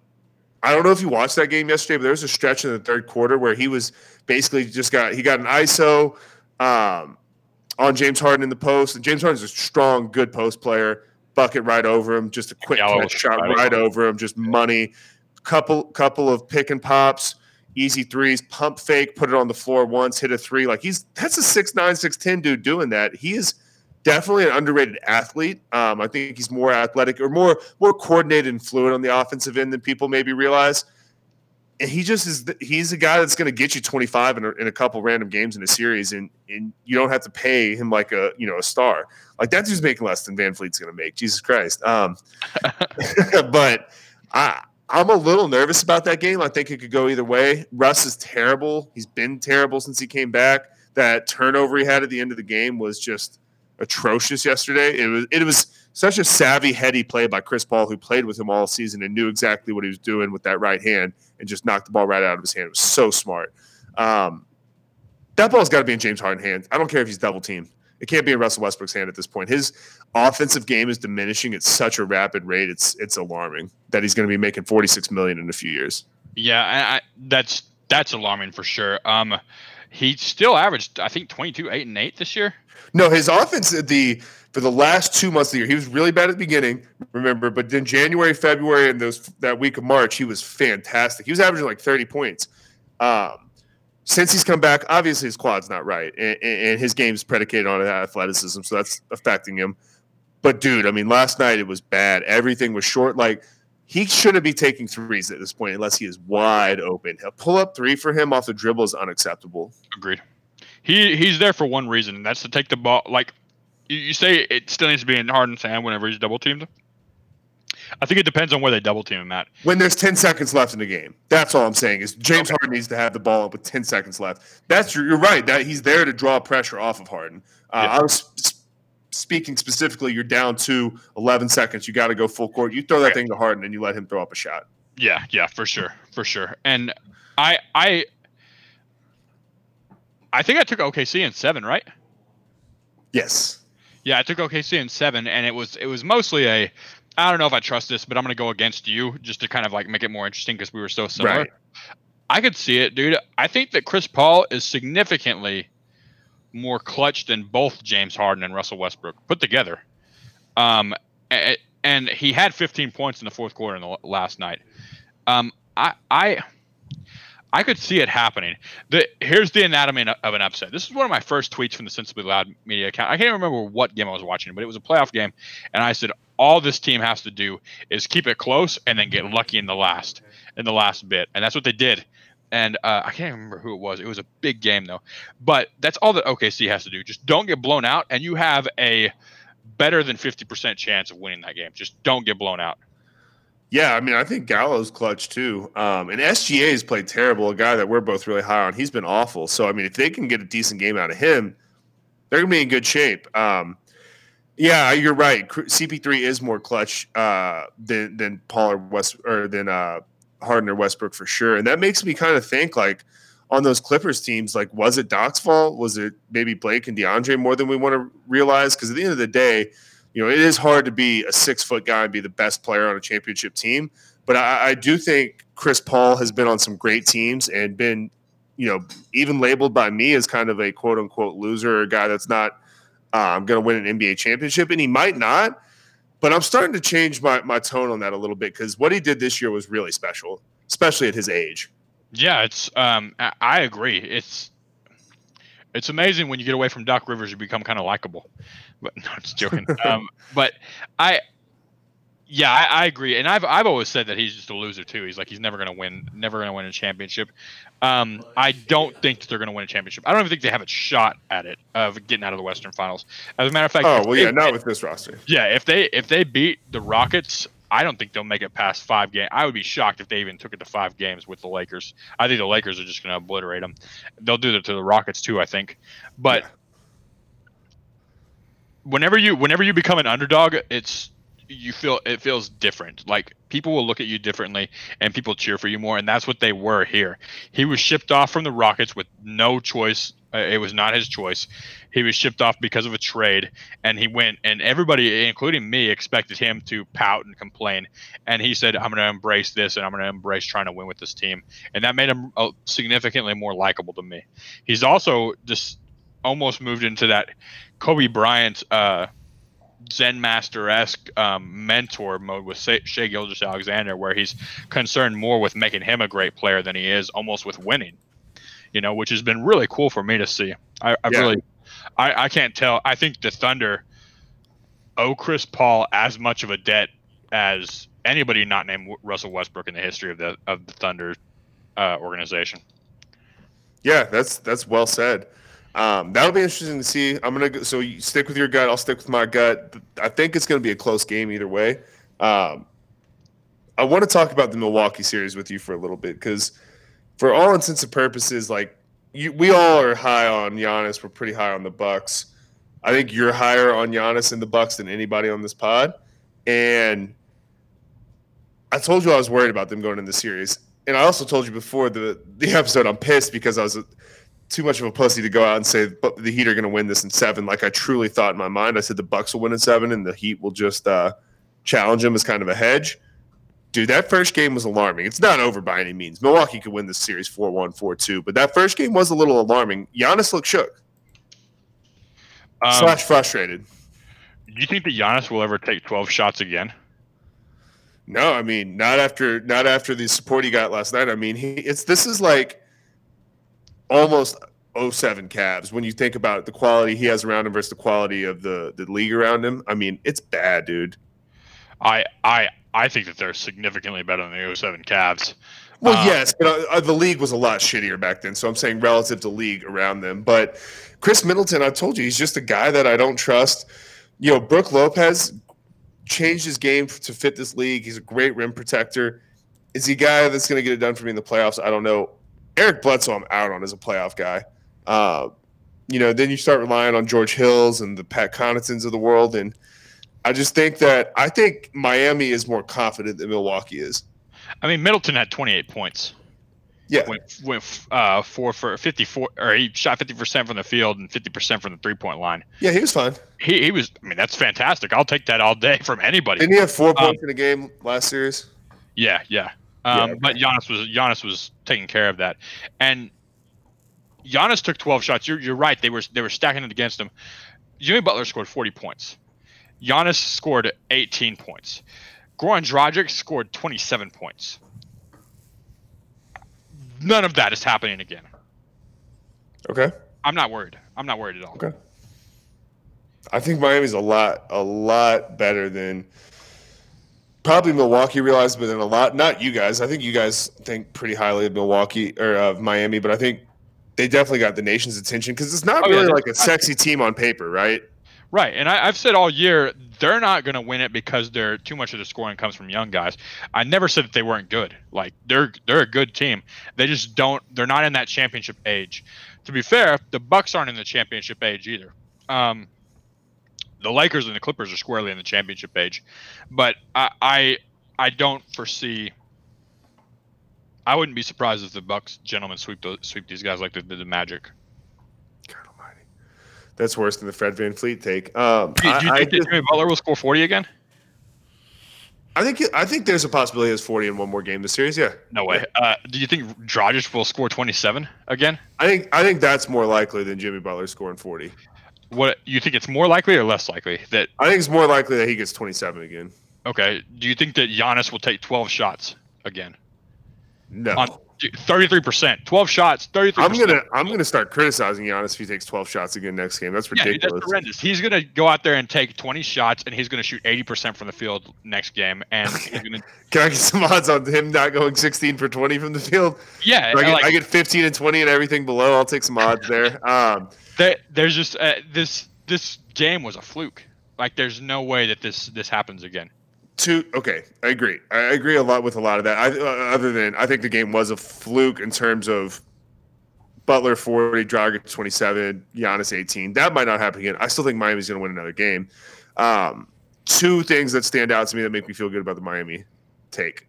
I don't know if you watched that game yesterday, but there was a stretch in the third quarter where he was basically just got he got an ISO um, on James Harden in the post, and James Harden's a strong, good post player. Bucket right over him, just a quick Gallo catch shot right over him, just money. Couple couple of pick and pops, easy threes, pump fake, put it on the floor once, hit a three. Like he's that's a six nine, six ten dude doing that. He is definitely an underrated athlete. Um, I think he's more athletic or more more coordinated and fluid on the offensive end than people maybe realize. And he just is. He's a guy that's going to get you 25 in a, in a couple random games in a series, and and you don't have to pay him like a you know a star. Like that dude's making less than VanVleet's going to make. Jesus Christ. Um, *laughs* but I I'm a little nervous about that game. I think it could go either way. Russ is terrible. He's been terrible since he came back. That turnover he had at the end of the game was just atrocious yesterday. It was it was such a savvy, heady play by Chris Paul, who played with him all season and knew exactly what he was doing with that right hand and just knocked the ball right out of his hand. It was so smart. Um, that ball's got to be in James Harden's hands. I don't care if he's double teamed. It can't be in Russell Westbrook's hand at this point. His offensive game is diminishing at such a rapid rate. It's it's alarming that he's going to be making 46 million in a few years. Yeah, I, I, that's that's alarming for sure. Um, he still averaged, I think, 22, eight and eight this year. No, his offense the for the last two months of the year, he was really bad at the beginning, remember, but then January, February, and those that week of March, he was fantastic. He was averaging like 30 points. Um, since he's come back, obviously his quad's not right, and, and his game's predicated on athleticism, so that's affecting him. But dude, I mean, last night it was bad. Everything was short. Like he shouldn't be taking threes at this point unless he is wide open. A pull up three for him off the dribble is unacceptable. Agreed. He he's there for one reason, and that's to take the ball. Like you, say, it still needs to be in Harden's hand whenever he's double teamed. I think it depends on where they double team him at. When there's 10 seconds left in the game. That's all I'm saying is James okay. Harden needs to have the ball with 10 seconds left. That's you're right. That he's there to draw pressure off of Harden. Uh, yeah. I was speaking specifically. You're down to 11 seconds. You got to go full court. You throw that yeah. thing to Harden and you let him throw up a shot. Yeah, yeah, for sure, for sure. And I, I, I think I took OKC in seven, right? Yes. Yeah, I took OKC in seven, and it was it was mostly a I don't know if I trust this, but I'm going to go against you just to kind of like make it more interesting because we were so similar. Right. I could see it, dude. I think that Chris Paul is significantly more clutch than both James Harden and Russell Westbrook put together. Um, and he had 15 points in the fourth quarter in the last night. Um, I, I, I could see it happening. The here's the anatomy of an upset. This is one of my first tweets from the Sensibly Loud media account. I can't remember what game I was watching, but it was a playoff game, and I said all this team has to do is keep it close and then get lucky in the last in the last bit, and that's what they did. And uh, I can't remember who it was. It was a big game though, but that's all that OKC has to do. Just don't get blown out, and you have a better than fifty percent chance of winning that game. Just don't get blown out. Yeah, I mean, I think Gallo's clutch too. Um, and SGA has played terrible. A guy that we're both really high on. He's been awful. So I mean, if they can get a decent game out of him, they're gonna be in good shape. Um, yeah, you're right. CP3 is more clutch uh, than than Paul or West or than uh, Harden or Westbrook for sure, and that makes me kind of think like on those Clippers teams, like was it Doc's fault? Was it maybe Blake and DeAndre more than we want to realize? Because at the end of the day, you know, it is hard to be a six foot guy and be the best player on a championship team. But I, I do think Chris Paul has been on some great teams and been, you know, even labeled by me as kind of a quote unquote loser a guy that's not I'm um, going to win an NBA championship, and he might not. But I'm starting to change my, my tone on that a little bit because what he did this year was really special, especially at his age. Yeah, it's um, I agree. It's it's amazing when you get away from Doc Rivers, you become kind of likable. But *laughs* no, I'm just joking. *laughs* um, but I yeah, I, I, agree, and I've I've always said that he's just a loser too. He's like he's never gonna win, never gonna win a championship. Um, I don't think that they're gonna win a championship. I don't even think they have a shot at it of getting out of the Western Finals. As a matter of fact, oh well, they, yeah, not with this roster. Yeah, if they if they beat the Rockets, I don't think they'll make it past five games. I would be shocked if they even took it to five games with the Lakers. I think the Lakers are just gonna obliterate them. They'll do that to the Rockets too, I think. But yeah. whenever you whenever you become an underdog, it's you feel it feels different. Like people will look at you differently and people cheer for you more, and that's what they were here. He was shipped off from the Rockets with no choice. Uh, it was not his choice. He was shipped off because of a trade, and he went. And everybody, including me, expected him to pout and complain. And he said, "I'm going to embrace this, and I'm going to embrace trying to win with this team." And that made him uh, significantly more likable to me. He's also just almost moved into that Kobe Bryant. Uh, Zen master esque um, mentor mode with Shai Gilgeous-Alexander, where he's concerned more with making him a great player than he is almost with winning. You know, which has been really cool for me to see. I, I yeah. really, I, I can't tell. I think the Thunder owe Chris Paul as much of a debt as anybody not named Russell Westbrook in the history of the of the Thunder uh, organization. Yeah, that's that's well said. Um, that'll be interesting to see. I'm gonna go, so you stick with your gut. I'll stick with my gut. I think it's gonna be a close game either way. Um, I want to talk about the Milwaukee series with you for a little bit because, for all intents and purposes, like you, we all are high on Giannis. We're pretty high on the Bucks. I think you're higher on Giannis and the Bucks than anybody on this pod. And I told you I was worried about them going in the series. And I also told you before the the episode I'm pissed because I was too much of a pussy to go out and say but the Heat are going to win this in seven. Like I truly thought in my mind, I said the Bucks will win in seven, and the Heat will just uh, challenge them as kind of a hedge. Dude, that first game was alarming. It's not over by any means. Milwaukee could win this series 4 1, 4 2, but that first game was a little alarming. Giannis looked shook, um, slash frustrated. Do you think that Giannis will ever take 12 shots again? No, I mean, not after not after the support he got last night. I mean, he it's this is like almost 07 Cavs when you think about the quality he has around him versus the quality of the the league around him. I mean, it's bad, dude. I I I think that they're significantly better than the 07 Cavs. Well, um, yes, but uh, the league was a lot shittier back then. So I'm saying relative to league around them. But Khris Middleton, I told you, he's just a guy that I don't trust. You know, Brook Lopez changed his game to fit this league. He's a great rim protector. Is he a guy that's going to get it done for me in the playoffs? I don't know. Eric Bledsoe, I'm out on as a playoff guy. Uh, you know, then you start relying on George Hills and the Pat Connaughtons of the world, and I just think that I think Miami is more confident than Milwaukee is. I mean, Middleton had 28 points. Yeah, went, went uh, four for 54, or he shot 50 percent from the field and 50 percent from the three point line. Yeah, he was fine. He, he was. I mean, that's fantastic. I'll take that all day *laughs* from anybody. Didn't he have four um, points um, in a game last series? Yeah, yeah. Um, yeah okay. But Giannis was Giannis was taking care of that, and Giannis took 12 shots. You're you're right. They were they were stacking it against him. Jimmy Butler scored 40 points. Giannis scored 18 points. Goran Dragic scored 27 points. None of that is happening again. Okay. I'm not worried. I'm not worried at all. Okay. I think Miami's a lot, a lot better than probably Milwaukee realized, but then a lot. Not you guys. I think you guys think pretty highly of Milwaukee or of Miami, but I think they definitely got the nation's attention because it's not oh, really yeah, like a sexy team on paper, right? Right, and I, have said all year they're not going to win it because they're too much of the scoring comes from young guys. I never said that they weren't good. Like they're they're a good team. They just don't. They're not in that championship age. To be fair, the Bucks aren't in the championship age either. Um, the Lakers and the Clippers are squarely in the championship age, but I I, I don't foresee. I wouldn't be surprised if the Bucks gentlemen sweep the, sweep these guys like they did the Magic God Almighty, that's worse than the Fred VanVleet take. Um, do, you, do you I, think I, Jimmy Butler will score 40 again? I think I think there's a possibility has 40 in one more game this series. Yeah. No way. Uh, do you think Dragic will score 27 again? I think I think that's more likely than Jimmy Butler scoring 40. What you think it's more likely or less likely that? I think it's more likely that he gets 27 again. Okay. Do you think that Giannis will take 12 shots again? No. On, Thirty-three percent, twelve shots, thirty-three. I'm gonna I'm gonna start criticizing Giannis if he takes twelve shots again next game. That's ridiculous. Yeah, that's horrendous. He's gonna go out there and take twenty shots, and he's gonna shoot eighty percent from the field next game. And gonna... *laughs* can I get some odds on him not going sixteen for twenty from the field? Yeah, I get, like, I get, fifteen and twenty and everything below. I'll take some odds there. *laughs* Um, there, there's just uh, this this game was a fluke. Like, there's no way that this this happens again. Two. Okay, I agree. I agree a lot with a lot of that. I, uh, other than I think the game was a fluke in terms of Butler forty, Dragic twenty seven, Giannis eighteen. That might not happen again. I still think Miami's going to win another game. Um, two things that stand out to me that make me feel good about the Miami take.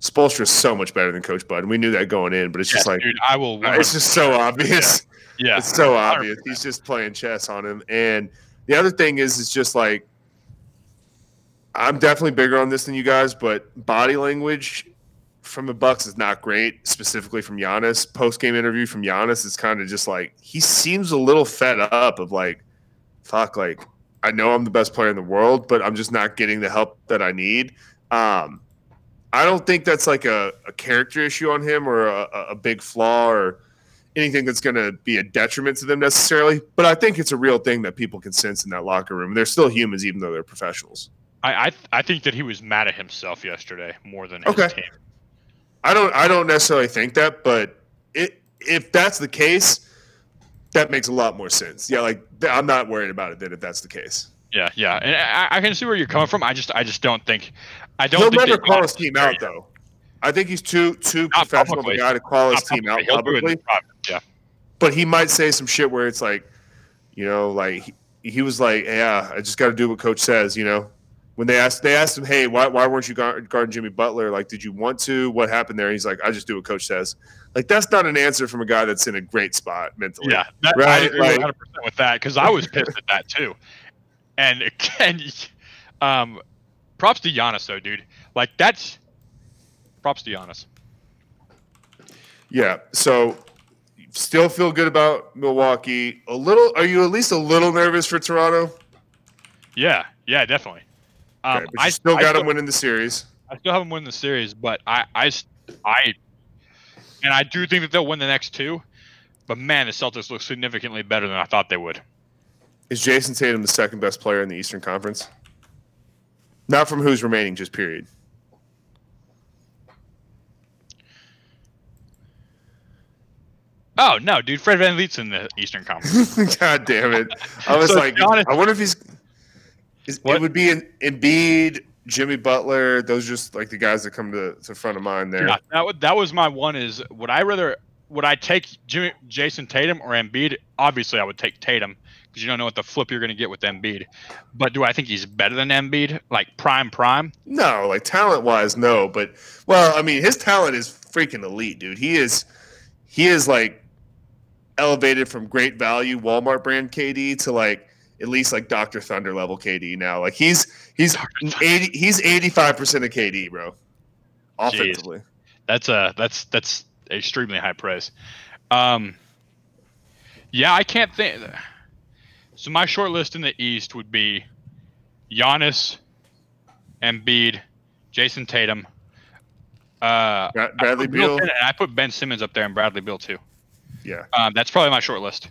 Spoelstra is so much better than Coach Bud, and we knew that going in. But it's just like dude, I will. It's just so obvious. Yeah. it's so obvious. He's just playing chess on him. And the other thing is, it's just like I'm definitely bigger on this than you guys, but body language from the Bucks is not great, specifically from Giannis. Post game interview from Giannis is kind of just like he seems a little fed up of like, fuck, like I know I'm the best player in the world, but I'm just not getting the help that I need. Um, I don't think that's like a, a character issue on him or a, a big flaw or anything that's going to be a detriment to them necessarily. But I think it's a real thing that people can sense in that locker room. They're still humans, even though they're professionals. I I, I think that he was mad at himself yesterday more than his Okay. team. I don't I don't necessarily think that, but it, if that's the case, that makes a lot more sense. Yeah, like I'm not worried about it then if that's the case. Yeah, yeah, and I, I can see where you're coming from. I just I just don't think I don't He'll think never call his team out though. I think he's too too Not professional of a publicly. guy to call his Not team out publicly. He'll do it in publicly. But he might say some shit where it's like, you know, like he, he was like, yeah, I just got to do what coach says, you know. When they asked, they asked him, "Hey, why, why weren't you guarding Jimmy Butler? Like, did you want to? What happened there?" He's like, "I just do what coach says." Like, that's not an answer from a guy that's in a great spot mentally. yeah, that, I Right, agree like- 100 percent with that because I was pissed at that too. And and *laughs* um, props to Giannis though, dude. Like that's props to Giannis. Yeah. So, still feel good about Milwaukee. A little. Are you at least a little nervous for Toronto? Yeah, yeah, definitely. Um, Okay, but you I still I got them winning the series. I still haven't won the series, but I, I, I, and I do think that they'll win the next two. But man, the Celtics look significantly better than I thought they would. Is Jayson Tatum the second best player in the Eastern Conference? Not from who's remaining, just period. Oh no, dude, Fred VanVleet's in the Eastern Conference. *laughs* God damn it! I was So, like, to I wonder if he's. Is, it would be an Embiid, Jimmy Butler. Those just like the guys that come to to front of mind there. yeah, that would that was my one. Is would I rather would I take Jimmy, Jayson Tatum or Embiid? Obviously, I would take Tatum because you don't know what the flip you're going to get with Embiid. But do I think he's better than Embiid? Like prime prime? No, like talent wise, no. But well, I mean, his talent is freaking elite, dude. He is, he is like elevated from great value Walmart brand KD to like at least like Doctor Thunder level KD now. Like he's he's eighty he's eighty five percent of KD, bro. Offensively, That's a that's that's extremely high praise. Um, yeah, I can't think. So my short list in the East would be Giannis, Embiid, Jayson Tatum, uh, Bra- Bradley Beal. Middleton, I put Ben Simmons up there and Bradley Beal too. Yeah, Um, that's probably my short list.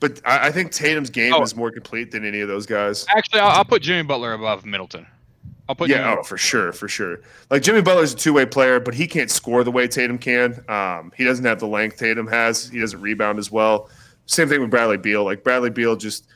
but I, I think Tatum's game Oh. is more complete than any of those guys. Actually, I'll, I'll put Jimmy Butler above Middleton. I'll put Yeah, oh, for sure, for sure. Like Jimmy Butler's a two way player, but he can't score the way Tatum can. Um, he doesn't have the length Tatum has. He doesn't rebound as well. Same thing with Bradley Beal. Like Bradley Beal, just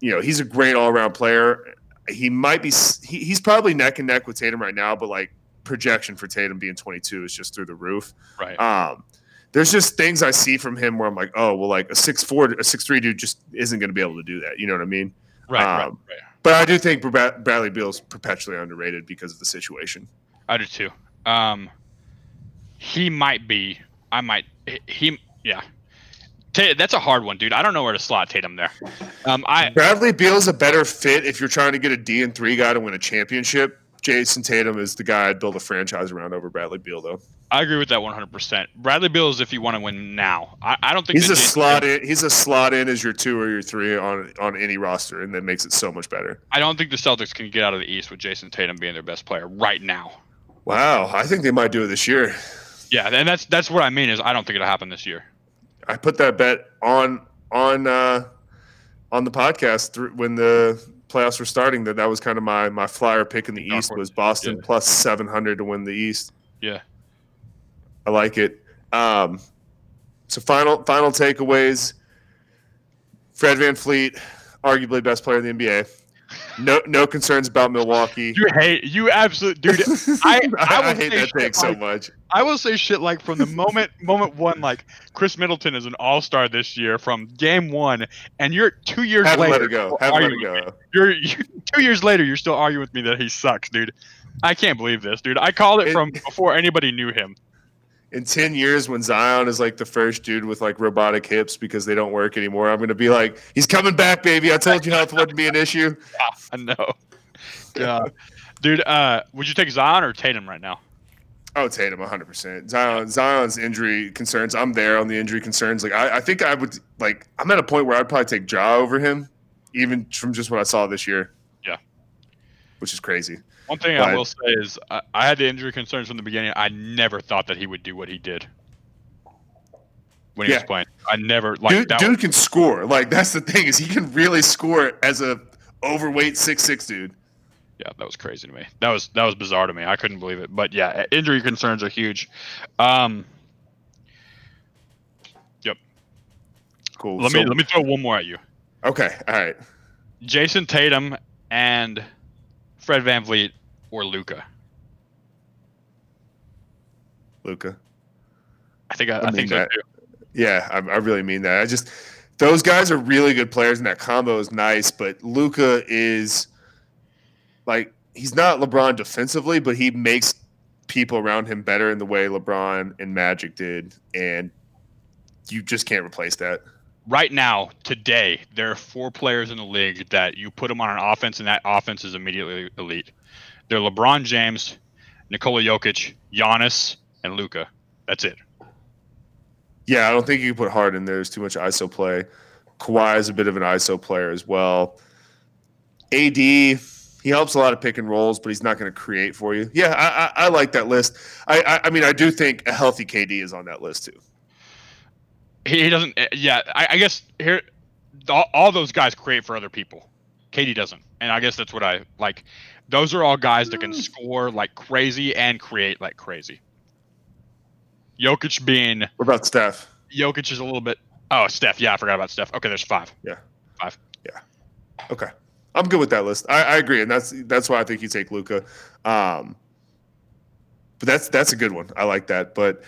you know, he's a great all around player. He might be. He, he's probably neck and neck with Tatum right now, but like projection for Tatum being 22 is just through the roof. right. Um, there's just things I see from him where I'm like, oh, well, like a six four, a six three dude just isn't going to be able to do that. You know what I mean? right, right, um, right. But I do think Bra- Bradley Beal's perpetually underrated because of the situation. I do too. Um, he might be. I might. he-. Yeah. That's a hard one, dude. I don't know where to slot Tatum there. Um, I Bradley Beal's a better fit if you're trying to get a D and three guy to win a championship. Jayson Tatum is the guy I'd build a franchise around over Bradley Beal, though. I agree with that 100%. Bradley Beal is if you want to win now. I, I don't think He's a slot in. He's a slot in as your two or your three on on any roster, and that makes it so much better. I don't think the Celtics can get out of the East with Jayson Tatum being their best player right now. Wow, I think they might do it this year. Yeah, and that's that's what I mean is I don't think it'll happen this year. I put that bet on on uh, on the podcast thr- when the playoffs were starting. That that was kind of my my flyer pick in the East was Boston Yeah. plus seven hundred to win the East. Yeah. I like it. Um, so final final takeaways. Fred VanVleet, arguably best player in the NBA. No no concerns about Milwaukee. You hate you absolute dude. *laughs* I- I I, hate that shit take so much. I will say shit like from the moment moment one, like Khris Middleton is an all star this year from game one, and you're two years Have later. let it go. Have let it go. You're you, two years later, you're still arguing with me that he sucks, dude. I can't believe this, dude. I called it It- from before anybody knew him. In 10 years when Zion is like the first dude with like robotic hips because they don't work anymore, I'm going to be like, he's coming back, baby. I told you health wouldn't be an issue. *laughs* I know. God. Dude, uh, would you take Zion or Tatum right now? Oh, Tatum, 100%. Zion, Zion's injury concerns. I'm there on the injury concerns. Like, I, I think I would, like, I'm at a point where I'd probably take Ja over him, even from just what I saw this year. Yeah. Which is crazy. One thing I will say is I, I had the injury concerns from the beginning. I never thought that he would do what he did. when he Yeah. was playing. I never like dude, that. dude can score. Like that's the thing is he can really score as a overweight six six dude. yeah, that was crazy to me. That was that was bizarre to me. I couldn't believe it. But yeah, injury concerns are huge. Um, yep. Cool. let So- me let me throw one more at you. Okay. All right. Jayson Tatum and Fred VanVleet or Luka. Luka. I think I, I, I mean think so that. too. Yeah, I, I really mean that. I just those guys are really good players, and that combo is nice. But Luka is like he's not LeBron defensively, but he makes people around him better in the way LeBron and Magic did, and you just can't replace that. Right now, today, there are four players in the league that you put them on an offense, and that offense is immediately elite. They're LeBron James, Nikola Jokic, Giannis, and Luka. That's it. Yeah, I don't think you can put Harden there. There's too much ISO play. Kawhi is a bit of an ISO player as well. AD, he helps a lot of pick and rolls, but he's not going to create for you. Yeah, I, I, I like that list. I, I, I mean, I do think a healthy KD is on that list too. He, he doesn't. uh, Yeah, I, I guess here, all, all those guys create for other people. KD doesn't, and I guess that's what I like. Those are all guys that can score like crazy and create like crazy. Jokic being What about Steph? Jokic is a little bit. Oh, Steph. Yeah, I forgot about Steph. Okay, there's five. Yeah. Five. Yeah. Okay, I'm good with that list. I, I agree, and that's that's why I think you take Luka. Um, but that's that's a good one. I like that. But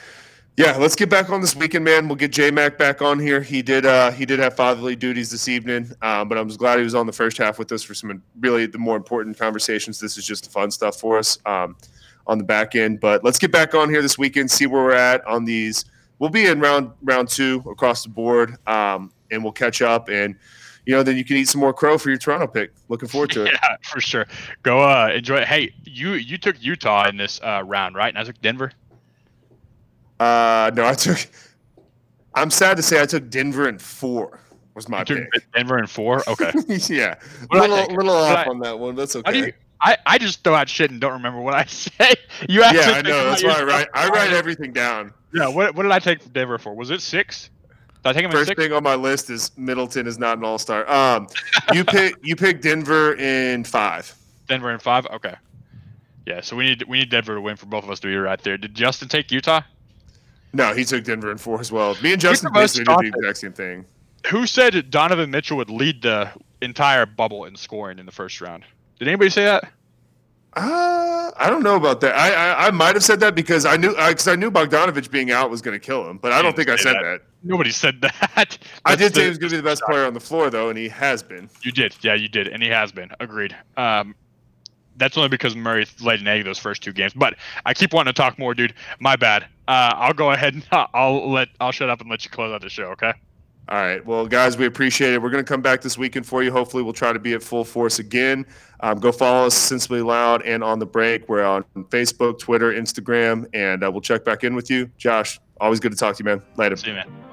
yeah, let's get back on this weekend, man. We'll get J Mac back on here. He did uh, he did have fatherly duties this evening, um, but I'm just glad he was on the first half with us for some really the more important conversations. This is just the fun stuff for us um, on the back end. But let's get back on here this weekend, see where we're at on these. We'll be in round round two across the board, um, and we'll catch up and you know, then you can eat some more crow for your Toronto pick. Looking forward to it. *laughs* Yeah, for sure. Go uh, enjoy. Hey, you you took Utah in this uh, round, right? And I took Denver. Uh, no, I took. I'm sad to say I took Denver in four. Was my You took pick. Denver in four. Okay. *laughs* yeah, What did little little off I- on that one. That's How do you? okay. I, I just throw out shit and don't remember what I *laughs* say. You actually Yeah, I know. That's your why I write. I write everything down. Yeah. What what did I take Denver for? Was it six? Did I take him in First six? thing on my list is Middleton is not an All Star. Um, you *laughs* pick you pick Denver in five. Denver in five. Okay. Yeah. So we need we need Denver to win for both of us to be right there. Did Justin take Utah? No, he took Denver in four as well. Me and Justin basically did the exact same thing. Who said Donovan Mitchell would lead the entire bubble in scoring in the first round? Did anybody say that? Uh, I don't know about that. I I, I might have said that because I knew because I knew Bogdanovich being out was going to kill him, but I don't think I said that. that. Nobody said that. *laughs* I That's did say he was going to be the best player on the floor though, and he has been. You did, yeah, you did, and he has been. Agreed. Um, that's only because Murray laid an egg those first two games. But I keep wanting to talk more, dude. My bad. Uh, I'll go ahead and *laughs* I'll let I'll shut up and let you close out the show. Okay. All right. Well, guys, we appreciate it. We're going to come back this weekend for you. Hopefully, we'll try to be at full force again. Um, go follow us, Sensibly Loud, and on the break. We're on Facebook, Twitter, Instagram, and uh, we'll check back in with you. Josh, always good to talk to you, man. Later. See you, man.